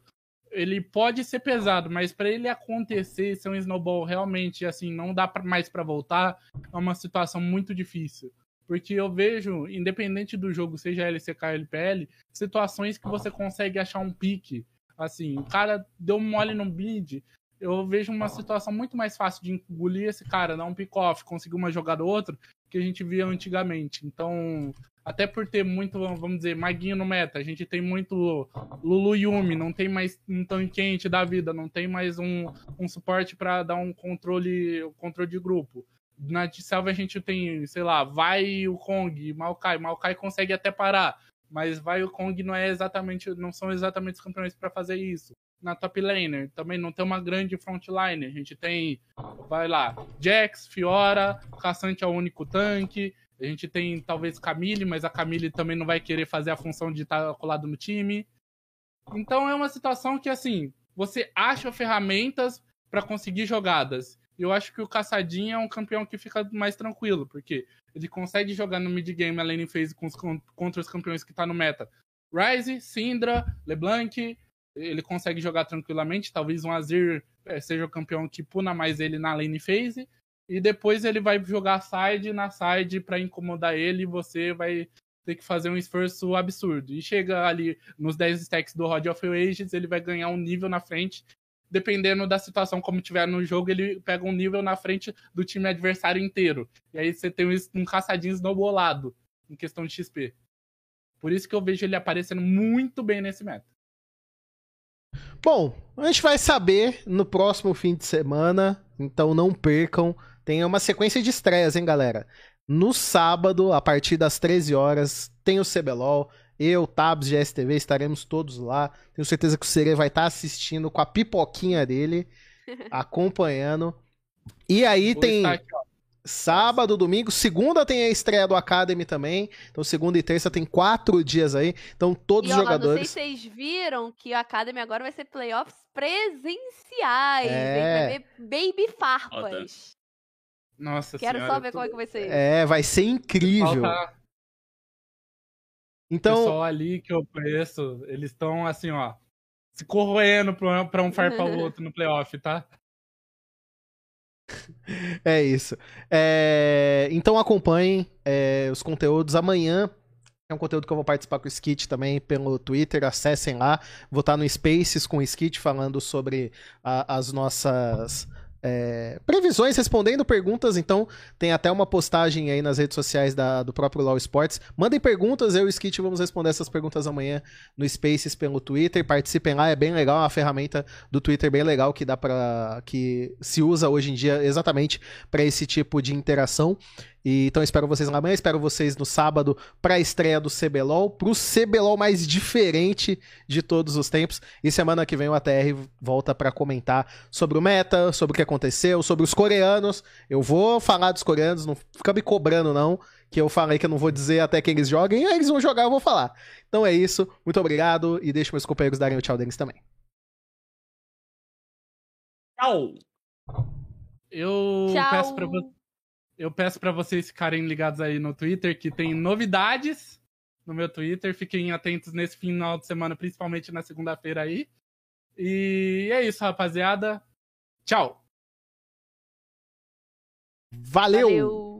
ele pode ser pesado, mas para ele acontecer, ser um Snowball realmente assim, não dá mais para voltar, é uma situação muito difícil. Porque eu vejo, independente do jogo, seja LCK ou LPL, situações que você consegue achar um pique. Assim, o cara deu mole no bid, eu vejo uma situação muito mais fácil de engolir esse cara, dar um pick-off, conseguir uma jogada ou outra, que a gente via antigamente. Então, até por ter muito, vamos dizer, maguinho no meta, a gente tem muito Lulu Yumi, não tem mais um tanquente da vida, não tem mais um, um suporte para dar um controle, um controle de grupo. Na de selva a gente tem, sei lá, vai o Kong, Maokai, Maokai consegue até parar, mas vai o Kong não é exatamente, não são exatamente os campeões para fazer isso. Na top laner também não tem uma grande frontline, a gente tem, vai lá, Jax, Fiora, Caçante é o único tanque, a gente tem talvez Camille, mas a Camille também não vai querer fazer a função de estar colado no time. Então é uma situação que assim, você acha ferramentas para conseguir jogadas. E eu acho que o Caçadinha é um campeão que fica mais tranquilo, porque ele consegue jogar no mid game a lane phase com os, contra os campeões que tá no meta. Ryze, Syndra, LeBlanc, ele consegue jogar tranquilamente, talvez um Azir eh, seja o campeão que puna mais ele na lane phase. E depois ele vai jogar side na side para incomodar ele e você vai ter que fazer um esforço absurdo. E chega ali nos 10 stacks do Rod of Ages, ele vai ganhar um nível na frente. Dependendo da situação como tiver no jogo, ele pega um nível na frente do time adversário inteiro. E aí você tem um- caçadinho snowbolado em questão de XP. Por isso que eu vejo ele aparecendo muito bem nesse meta. Bom, a gente vai saber no próximo fim de semana, então não percam. Tem uma sequência de estreias, hein, galera? No sábado, a partir das 13 horas, tem o CBLOL. Eu, Tabs de STV, estaremos todos lá. Tenho certeza que o Sere vai estar assistindo com a pipoquinha dele, acompanhando. E aí Vou tem aqui, sábado, domingo. Segunda tem a estreia do Academy também. Então, segunda e terça tem quatro dias aí. Então, todos E os ó, não sei jogadores. se vocês viram que o Academy agora vai ser playoffs presenciais. É. hein? Vai ver baby farpas. Nossa Quero senhora. só ver como é que vai ser. É, vai ser incrível. Falta Então, pessoal ali que eu conheço, eles estão assim, ó, se corroendo pra, pra um farpar o outro no playoff, tá? é isso. É, então acompanhem é, os conteúdos amanhã. É um conteúdo que eu vou participar com o Skit também pelo Twitter. Acessem lá. Vou estar no Spaces com o Skit falando sobre a- as nossas é, previsões, respondendo perguntas. Então, tem até uma postagem aí nas redes sociais da- do próprio Law Sports. Mandem perguntas, eu e o Skit vamos responder essas perguntas amanhã no Spaces pelo Twitter. Participem lá, é bem legal, é uma ferramenta do Twitter bem legal que dá para que se usa hoje em dia exatamente para esse tipo de interação. E, então espero vocês lá amanhã, espero vocês no sábado para a estreia do CBLOL, pro CBLOL mais diferente de todos os tempos. E semana que vem o ATR volta para comentar sobre o meta, sobre o que aconteceu, sobre os coreanos. Eu vou falar dos coreanos, não fica me cobrando não, que eu falei que eu não vou dizer até que eles joguem, aí eles vão jogar, eu vou falar. Então é isso, muito obrigado e deixo meus companheiros darem o tchau deles também. Tchau! Eu Tchau. peço pra vo- eu peço para vocês ficarem ligados aí no Twitter que tem novidades no meu Twitter. Fiquem atentos nesse final de semana, principalmente na segunda-feira aí. E é isso, rapaziada. Tchau. Valeu. Valeu.